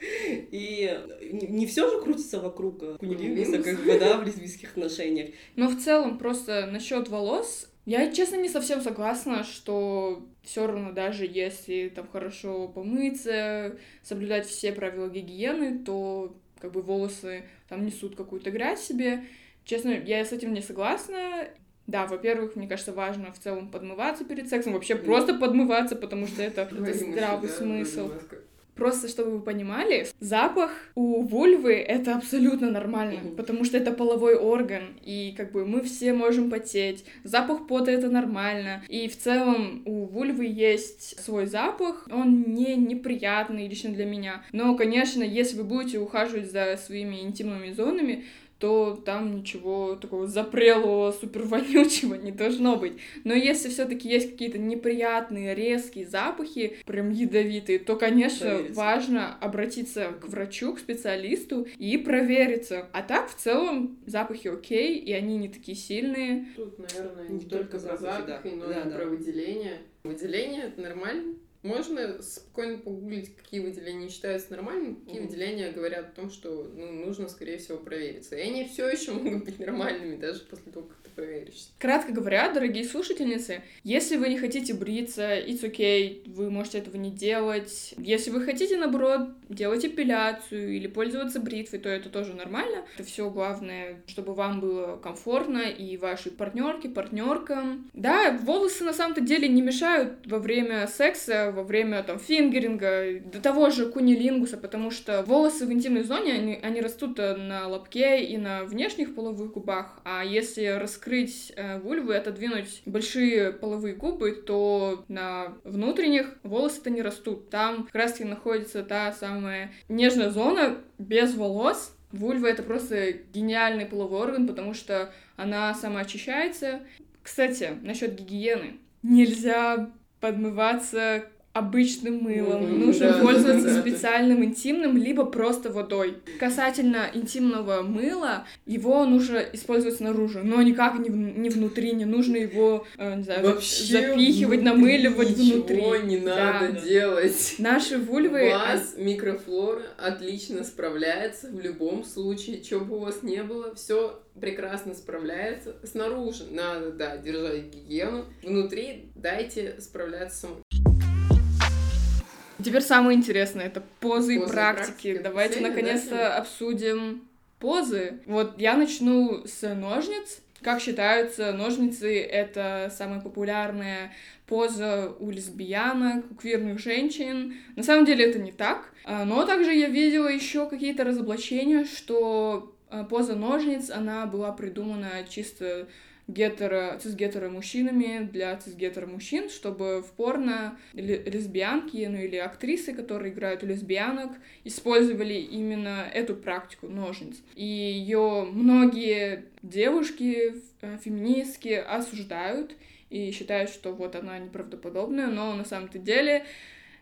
и не, не все же крутится вокруг э, кунилингуса, как бы, да, в лесбийских отношениях. Но в целом, просто насчет волос, я, честно, не совсем согласна, что все равно даже если там хорошо помыться, соблюдать все правила гигиены, то как бы волосы там несут какую-то грязь себе. Честно, я с этим не согласна. Да, во-первых, мне кажется, важно в целом подмываться перед сексом, вообще просто подмываться, потому что это, это здравый смысл. Просто чтобы вы понимали, запах у вульвы это абсолютно нормально, mm-hmm. потому что это половой орган, и как бы мы все можем потеть. Запах пота это нормально. И в целом у вульвы есть свой запах, он не неприятный лично для меня. Но, конечно, если вы будете ухаживать за своими интимными зонами, то там ничего такого запрелого, супер вонючего не должно быть. Но если все-таки есть какие-то неприятные, резкие запахи, прям ядовитые, то, конечно, провериться. важно обратиться к врачу, к специалисту и провериться. А так, в целом, запахи окей, и они не такие сильные. Тут, наверное, не, не только про запахи, да. но да, и да. про выделение. Выделение — это нормально, Можно спокойно погуглить, какие выделения считаются нормальными, какие Мгм. выделения говорят о том, что ну, нужно, скорее всего, провериться. И они все еще могут быть нормальными, даже после того, как ты проверишься. Кратко говоря, дорогие слушательницы, если вы не хотите бриться, it's okay, вы можете этого не делать. Если вы хотите, наоборот, делать эпиляцию или пользоваться бритвой, то это тоже нормально. Это все главное, чтобы вам было комфортно и вашей партнерке, партнеркам. Да, волосы на самом-то деле не мешают во время секса, во время там фингеринга, до того же кунилингуса, потому что волосы в интимной зоне, они, они растут э, на лобке и на внешних половых губах, а если раскрыть э, вульву отодвинуть большие половые губы, то на внутренних волосы-то не растут. Там как раз-таки находится та самая нежная зона без волос. Вульва — это просто гениальный половой орган, потому что она самоочищается. Кстати, насчет гигиены. Нельзя подмываться обычным мылом. Мгм, Нужно да, пользоваться да, да. специальным интимным, либо просто водой. Касательно интимного мыла, его нужно использовать снаружи, но никак не, в- не внутри, не нужно его, э, не знаю, Вообще запихивать, намыливать внутри. Ничего не Да. надо делать. Наши вульвы... У вас микрофлора отлично справляется в любом случае, что бы у вас не было, все прекрасно справляется. Снаружи надо, да, держать гигиену, внутри дайте справляться самой. Теперь самое интересное, это позы и Позы и практики. практики. Давайте да, наконец-то сегодня? обсудим позы. Вот я начну с ножниц. Как считаются, ножницы — это самая популярная поза у лесбиянок, у квирных женщин. На самом деле это не так. А, Но также я видела еще какие-то разоблачения, что а, поза ножниц, она была придумана чисто гетеро, цисгетеро мужчинами для цисгетеро мужчин, чтобы в порно ле- лесбиянки, ну или актрисы, которые играют лесбиянок, использовали именно эту практику ножниц. И ее многие девушки, э, феминистки осуждают и считают, что вот она неправдоподобная, но на самом-то деле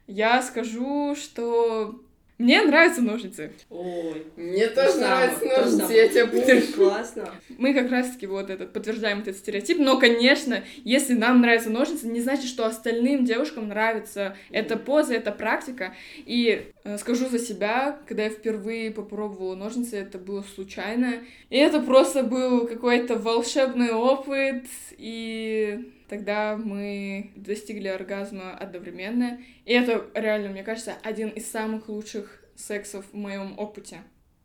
я скажу, что мне нравятся ножницы. Ой. Мне то же тоже нравятся то ножницы, я тебя поддержу. Классно. Мы как раз-таки вот этот подтверждаем этот стереотип, но, конечно, если нам нравятся ножницы, не значит, что остальным девушкам нравится эта поза, эта практика. И э, скажу за себя, когда я впервые попробовала ножницы, это было случайно. И это просто был какой-то волшебный опыт, и тогда мы достигли оргазма одновременно. И это реально, мне кажется, один из самых лучших сексов в моем опыте.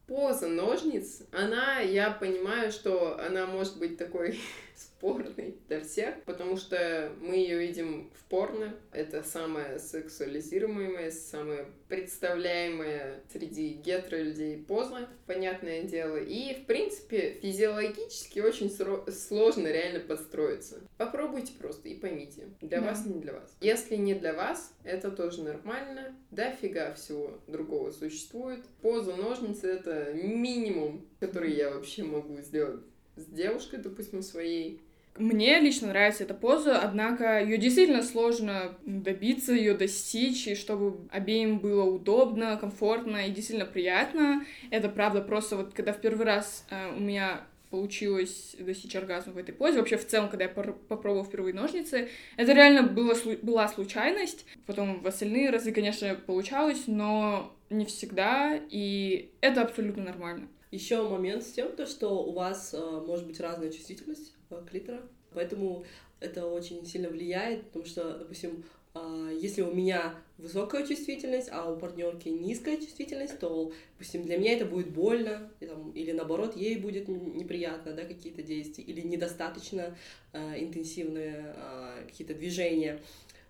Поза ножниц, она, я понимаю, что она может быть такой спорной для всех, потому что мы ее видим в порно. Это самая сексуализируемая, самая представляемая среди гетеро людей поза, понятное дело. И, в принципе, физиологически очень сложно реально подстроиться. Попробуйте просто и поймите, для Да. вас не для вас. Если не для вас, это тоже нормально. Дофига всего другого существует. Поза ножницы — это минимум, который я вообще могу сделать с девушкой, допустим, своей. Мне лично нравится эта поза, однако ее действительно сложно добиться, ее достичь, и чтобы обеим было удобно, комфортно и действительно приятно. Это правда просто вот когда в первый раз э, у меня получилось достичь оргазма в этой позе. Вообще, в целом, когда я попробовала впервые ножницы, это реально было, была случайность. Потом в остальные разы, конечно, получалось, но не всегда, и это абсолютно нормально. Еще момент с тем, то, что у вас э, может быть разная чувствительность клитора, поэтому это очень сильно влияет, потому что, допустим, э, если у меня высокая чувствительность, а у партнерки низкая чувствительность, то, допустим, для меня это будет больно, и там, или наоборот, ей будет неприятно, да, какие-то действия, или недостаточно э, интенсивные э, какие-то движения.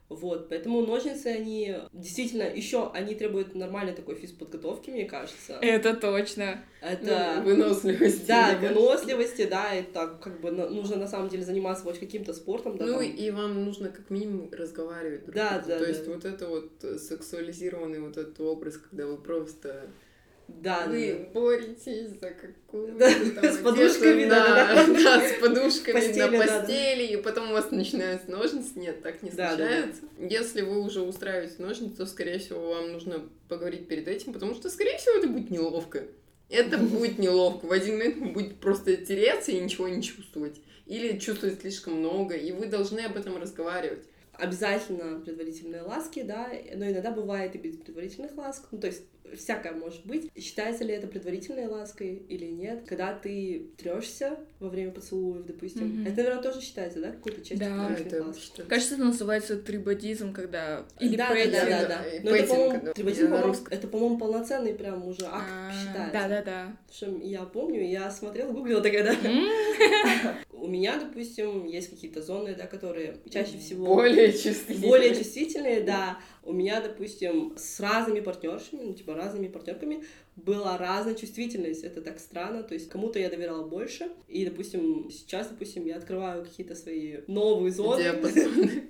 Вот, поэтому ножницы, они действительно еще, они требуют нормальной такой физподготовки, мне кажется. Это точно. Это... Ну, выносливость. Да, выносливости, да, и так как бы на- нужно на самом деле заниматься хоть каким-то спортом, да, Ну там. и вам нужно как минимум разговаривать. друг Да, да, То да. есть вот это вот сексуализированный вот этот образ, когда вы просто да, да, вы да. боретесь за какую-то Да, там с подушками, одежду, да, да, да, да. да, с подушками Постели, на да, да. постели, и потом у вас начинаются ножницы. Нет, так не Да, да, да. случается. Если вы уже устраиваете ножницы, то, скорее всего, вам нужно поговорить перед этим, потому что, скорее всего, это будет неловко. Это будет неловко. В один момент вы будете просто тереться и ничего не чувствовать. Или чувствовать слишком много, и вы должны об этом разговаривать. обязательно предварительные ласки, да, но иногда бывает и без предварительных ласк, ну, то есть всякое может быть. Считается ли это предварительной лаской или нет? Когда ты трешься во время поцелуев, допустим, Мгм. это, наверное, тоже считается, да, какой-то частью Да, это ласк? что? Кажется, это называется трибодизм, когда... Или да, пэтинг. да, да, Да, да. Но это, пэтинг, по-моему, да. трибодизм, по-моему, русском. это, по-моему, полноценный прям уже акт А, считается. Да-да-да. Что я помню, я смотрела, гуглила тогда, да. У меня, допустим, есть какие-то зоны, да, которые чаще всего Более чувствительные. более чувствительные, да. У меня, допустим, с разными партнершами, ну, типа, разными партнерками была разная чувствительность. Это так странно. То есть кому-то я доверяла больше. И, допустим, сейчас, допустим, я открываю какие-то свои новые зоны.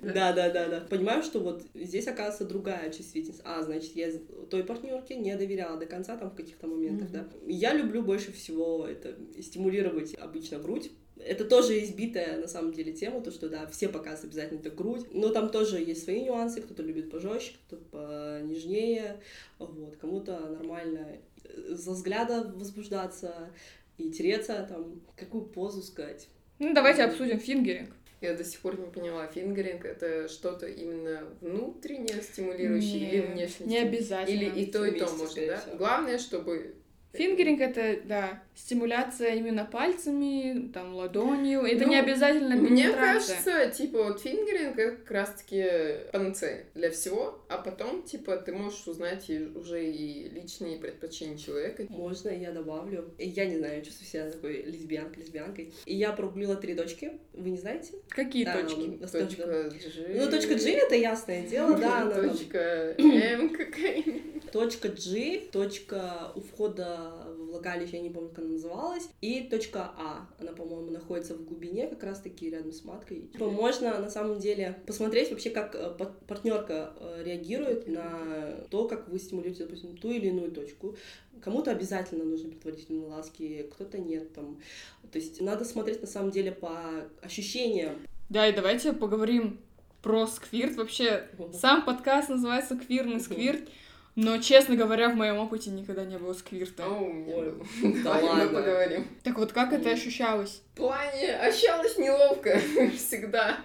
Да, да, да, да. Понимаю, что вот здесь оказывается другая чувствительность. А, значит, я той партнерке не доверяла до конца там в каких-то моментах, да. Я люблю больше всего это стимулировать обычно грудь. Это тоже избитая, на самом деле, тема, то, что, да, все показывают обязательно это грудь, но там тоже есть свои нюансы, кто-то любит пожестче, кто-то понежнее, вот, кому-то нормально э, из-за взгляда возбуждаться и тереться, там, какую позу сказать. Ну, давайте обсудим fingering. Я до сих пор не поняла, fingering это что-то именно внутреннее стимулирующее или Не, внешнее? Не обязательно. Или и то, и то можно, да? всего. Главное, чтобы... Fingering это, да, стимуляция именно пальцами, там, ладонью. Это Ну, не обязательно Мне кажется, типа, вот fingering это как раз-таки панацея для всего, а потом, типа, ты можешь узнать и уже и личные предпочтения человека. Можно я добавлю? Я не знаю, чувствую себя такой лесбиянкой, лесбиянкой. И я прогуглила три точки. Вы не знаете? Какие Да, точки? ну. Точка G. Ну, точка G это ясное дело, да. Точка М какая-нибудь. Точка G, точка у входа в влагалище, я не помню, как она называлась, и точка А. Она, по-моему, находится в глубине, как раз-таки рядом с маткой. Типа, можно, на самом деле, посмотреть вообще, как э, пар- партнерка э, реагирует на то, как вы стимулируете, допустим, ту или иную точку. Кому-то обязательно нужны предварительные ласки, кто-то нет. Там. То есть надо смотреть, на самом деле, по ощущениям. Да, и давайте поговорим про сквирт. Вообще, сам подкаст называется «Квирный сквирт», но, честно говоря, в моем опыте никогда не было сквирта. У меня Ой, был. да Давай мы ладно. поговорим. Так вот, как это ощущалось? В плане ощущалось неловко всегда.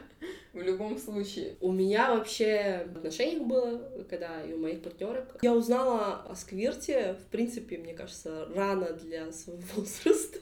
В любом случае. У меня вообще в отношениях было, когда и у моих партнерок. Я узнала о сквирте, в принципе, мне кажется, рано для своего возраста.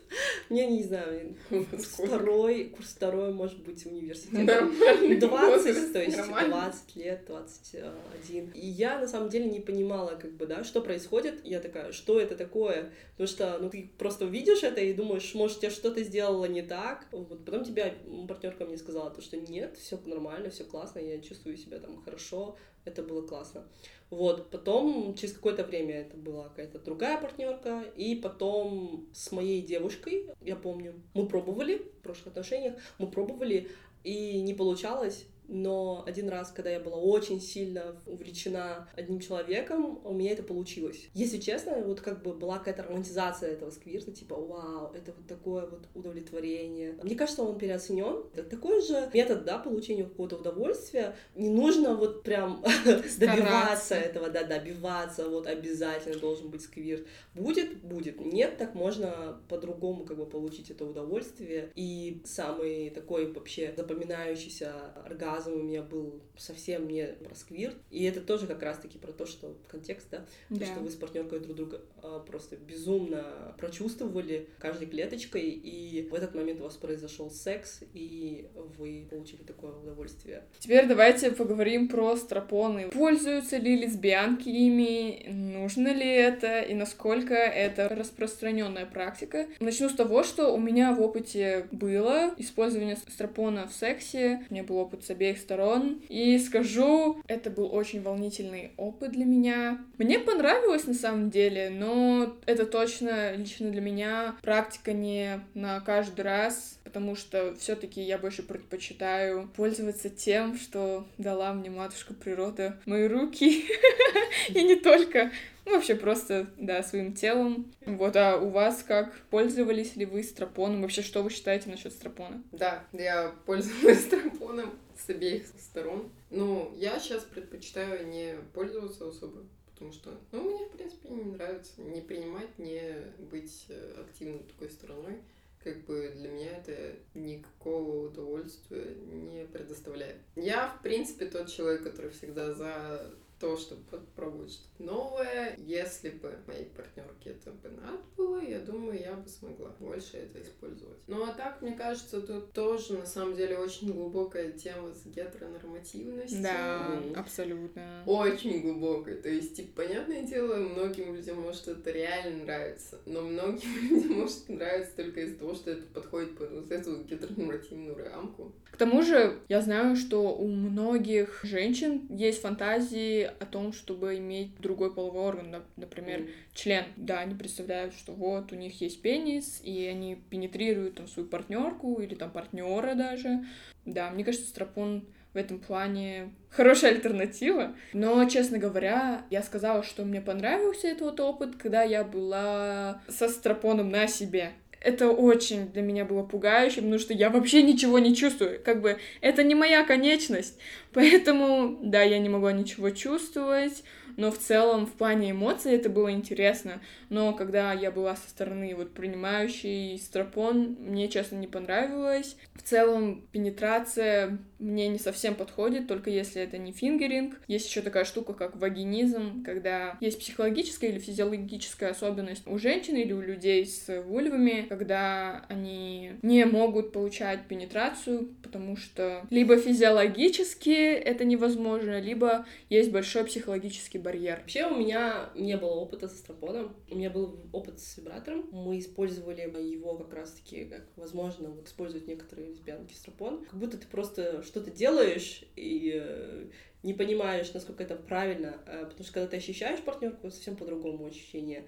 Мне не знаю, курс второй, курс второй, может быть, университет. Нормальный 20, возраст, то есть нормально. 20 лет, 21. И я на самом деле не понимала, как бы, да, что происходит. Я такая, что это такое? Потому что, ну, ты просто видишь это и думаешь, может, я что-то сделала не так. Вот. Потом тебя партнерка мне сказала, то, что нет, все нормально, все классно, я чувствую себя там хорошо, это было классно. Вот, потом, через какое-то время это была какая-то другая партнерка, и потом с моей девушкой, я помню, мы пробовали в прошлых отношениях, мы пробовали, и не получалось, но один раз, когда я была очень сильно увлечена одним человеком, у меня это получилось. Если честно, вот как бы была какая-то романтизация этого сквирта, типа, вау, это вот такое вот удовлетворение. Мне кажется, он переоценен. Это такой же метод, да, получения какого-то удовольствия. Не нужно вот прям добиваться этого, да, добиваться, вот обязательно должен быть сквирт. Будет, будет. Нет, так можно по-другому как бы получить это удовольствие. И самый такой вообще запоминающийся оргазм у меня был совсем не про сквирт. И это тоже как раз-таки про то, что контекст, да, то, Да. что вы с партнеркой друг друга а, просто безумно прочувствовали каждой клеточкой, и в этот момент у вас произошел секс, и вы получили такое удовольствие. Теперь давайте поговорим про стропоны. Пользуются ли лесбиянки ими? Нужно ли это? И насколько это распространенная практика? Начну с того, что у меня в опыте было использование стропона в сексе. У меня был опыт с обеих сторон. И скажу, это был очень волнительный опыт для меня. Мне понравилось на самом деле, но это точно лично для меня практика не на каждый раз, потому что все-таки я больше предпочитаю пользоваться тем, что дала мне матушка природа, мои руки, и не только. Ну, вообще просто, да, своим телом. Вот, а у вас как? Пользовались ли вы стропоном? Вообще, что вы считаете насчет стропона? Да, я пользовалась трампоном с обеих сторон. Ну, я сейчас предпочитаю не пользоваться особо, потому что, ну, мне, в принципе, не нравится не принимать, не быть э, активной такой стороной. Как бы для меня это никакого удовольствия не предоставляет. Я, в принципе, тот человек, который всегда за то, чтобы попробовать что-то новое. Если бы моей партнерке это бы надо было, я думаю, я бы смогла больше это использовать. Ну а так, мне кажется, тут тоже на самом деле очень глубокая тема с гетеронормативностью. Да, абсолютно. Очень глубокая. То есть, типа, понятное дело, многим людям может это реально нравится, но многим людям может нравиться только из-за того, что это подходит под вот эту гетеронормативную рамку. К тому же, я знаю, что у многих женщин есть фантазии о том, чтобы иметь другой половой орган, например, mm. член. Да, они представляют, что вот у них есть пенис, и они пенетрируют там свою партнерку или там партнера даже. Да, мне кажется, стропон в этом плане хорошая альтернатива. Но, честно говоря, я сказала, что мне понравился этот опыт, когда я была со стропоном на себе это очень для меня было пугающе, потому что я вообще ничего не чувствую. Как бы это не моя конечность. Поэтому, да, я не могла ничего чувствовать но в целом в плане эмоций это было интересно. Но когда я была со стороны вот принимающей стропон, мне, честно, не понравилось. В целом пенетрация мне не совсем подходит, только если это не фингеринг. Есть еще такая штука, как вагинизм, когда есть психологическая или физиологическая особенность у женщин или у людей с вульвами, когда они не могут получать пенетрацию, потому что либо физиологически это невозможно, либо есть большой психологический барьер. Вообще у меня не было опыта со стропоном. У меня был опыт с вибратором. Мы использовали его как раз-таки, как возможно, вот используют некоторые лесбиянки стропон. Как будто ты просто что-то делаешь и э, не понимаешь, насколько это правильно, э, потому что когда ты ощущаешь партнерку, совсем по-другому ощущение.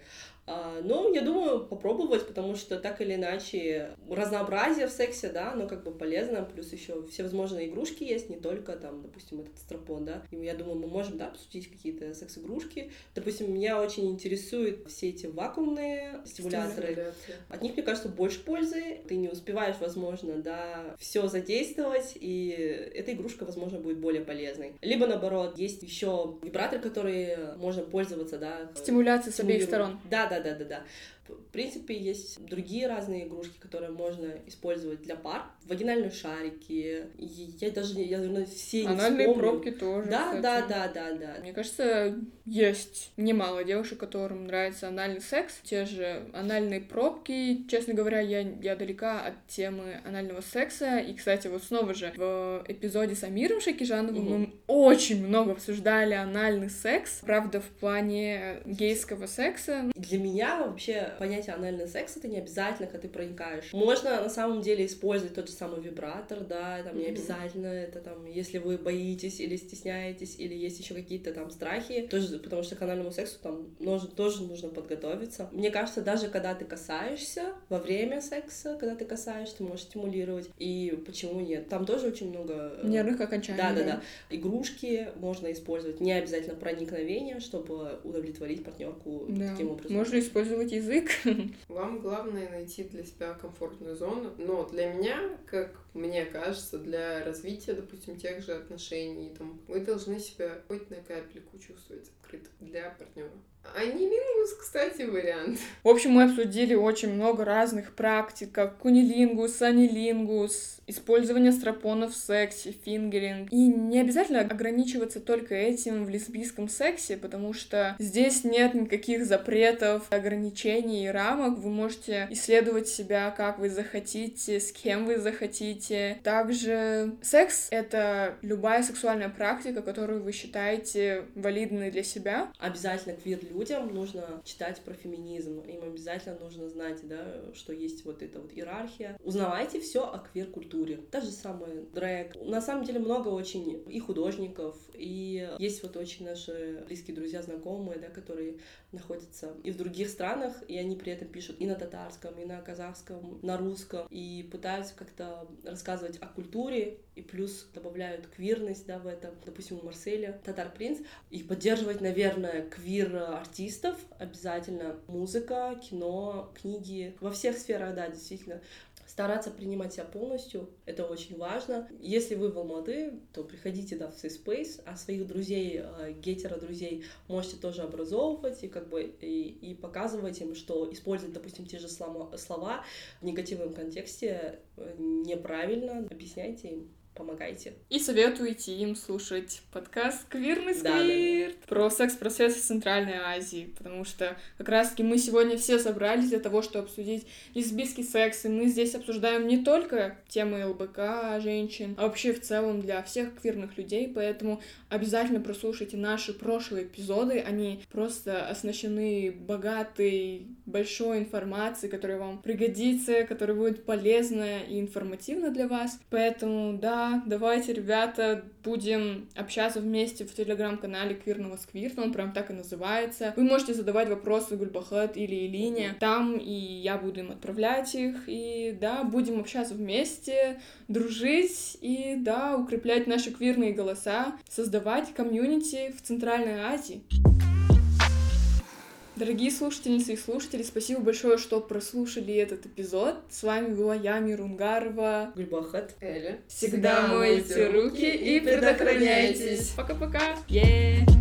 А, но я думаю попробовать, потому что так или иначе разнообразие в сексе, да, оно как бы полезно, плюс еще все возможные игрушки есть, не только там, допустим, этот стропон, да. И я думаю, мы можем, да, обсудить какие-то секс-игрушки. Допустим, меня очень интересуют все эти вакуумные стимуляторы. От них, мне кажется, больше пользы. Ты не успеваешь, возможно, да, все задействовать, и эта игрушка, возможно, будет более полезной. Либо наоборот, есть еще вибратор, который можно пользоваться, да. Стимуляция с обеих сторон. Да, да, да, да, да. В принципе, есть другие разные игрушки, которые можно использовать для пар. Вагинальные шарики. Я даже, я, наверное, все не Анальные вспомню. пробки тоже, Да, кстати. да, да, да, да. Мне кажется, есть немало девушек, которым нравится анальный секс. Те же анальные пробки. Честно говоря, я, я далека от темы анального секса. И, кстати, вот снова же в эпизоде с Амиром Шакижановым Мгм. мы очень много обсуждали анальный секс. Правда, в плане гейского секса. Для меня вообще понятие анальный секс это не обязательно, когда ты проникаешь. Можно на самом деле использовать тот же самый вибратор, да, там не обязательно это там, если вы боитесь или стесняетесь, или есть еще какие-то там страхи, тоже, потому что к анальному сексу там нужно, тоже нужно подготовиться. Мне кажется, даже когда ты касаешься, во время секса, когда ты касаешься, ты можешь стимулировать, и почему нет? Там тоже очень много... э, Нервных окончаний. Да, да, да. Игрушки можно использовать, не обязательно проникновение, чтобы удовлетворить партнерку Да. таким образом. Можно использовать язык. Вам главное найти для себя комфортную зону. Но для меня, как мне кажется, для развития, допустим, тех же отношений, там, вы должны себя хоть на капельку чувствовать открыто для партнера. А нилингус, кстати, вариант. В общем, мы обсудили очень много разных практик, как кунилингус, анилингус, использование стропонов в сексе, фингеринг. И не обязательно ограничиваться только этим в лесбийском сексе, потому что здесь нет никаких запретов, ограничений и рамок. Вы можете исследовать себя, как вы захотите, с кем вы захотите. Также секс — это любая сексуальная практика, которую вы считаете валидной для себя. Обязательно квир-людям нужно читать про феминизм. Им обязательно нужно знать, да, что есть вот эта вот иерархия. Узнавайте все о квир-культуре. Та же самая дрэк. На самом деле много очень и художников, и есть вот очень наши близкие друзья, знакомые, да, которые находятся и в других странах, и они при этом пишут и на татарском, и на казахском, на русском, и пытаются как-то рассказывать о культуре, и плюс добавляют квирность, да, в этом. Допустим, у Марселя Татар Принц. И поддерживать, наверное, квир-артистов обязательно. Музыка, кино, книги. Во всех сферах, да, действительно. Стараться принимать себя полностью, это очень важно. Если вы в Алматы, то приходите, да, в Space, а своих друзей, э, гетеро-друзей можете тоже образовывать и как бы и, и показывать им, что использовать, допустим, те же слова, слова в негативном контексте э, неправильно. Объясняйте им. помогайте. И советуйте им слушать подкаст «Квирный Да, да, да. сквирт» про секс-процесс в Центральной Азии, потому что как раз-таки мы сегодня все собрались для того, чтобы обсудить лесбийский секс, и мы здесь обсуждаем не только темы ЛБК, женщин, а вообще в целом для всех квирных людей, поэтому обязательно прослушайте наши прошлые эпизоды, они просто оснащены богатой, большой информацией, которая вам пригодится, которая будет полезна и информативна для вас, поэтому, да, давайте, ребята, будем общаться вместе в телеграм-канале Квирного Сквирта, он прям так и называется. Вы можете задавать вопросы Гульбахат или Илине там, и я буду им отправлять их, и да, будем общаться вместе, дружить, и да, укреплять наши квирные голоса, создавать комьюнити в Центральной Азии. Дорогие слушательницы и слушатели, спасибо большое, что прослушали этот эпизод. С вами была я, Мирунгарова. Гульбахат. Эля. Всегда мойте руки и предохраняйтесь. Пока-пока. Yeah.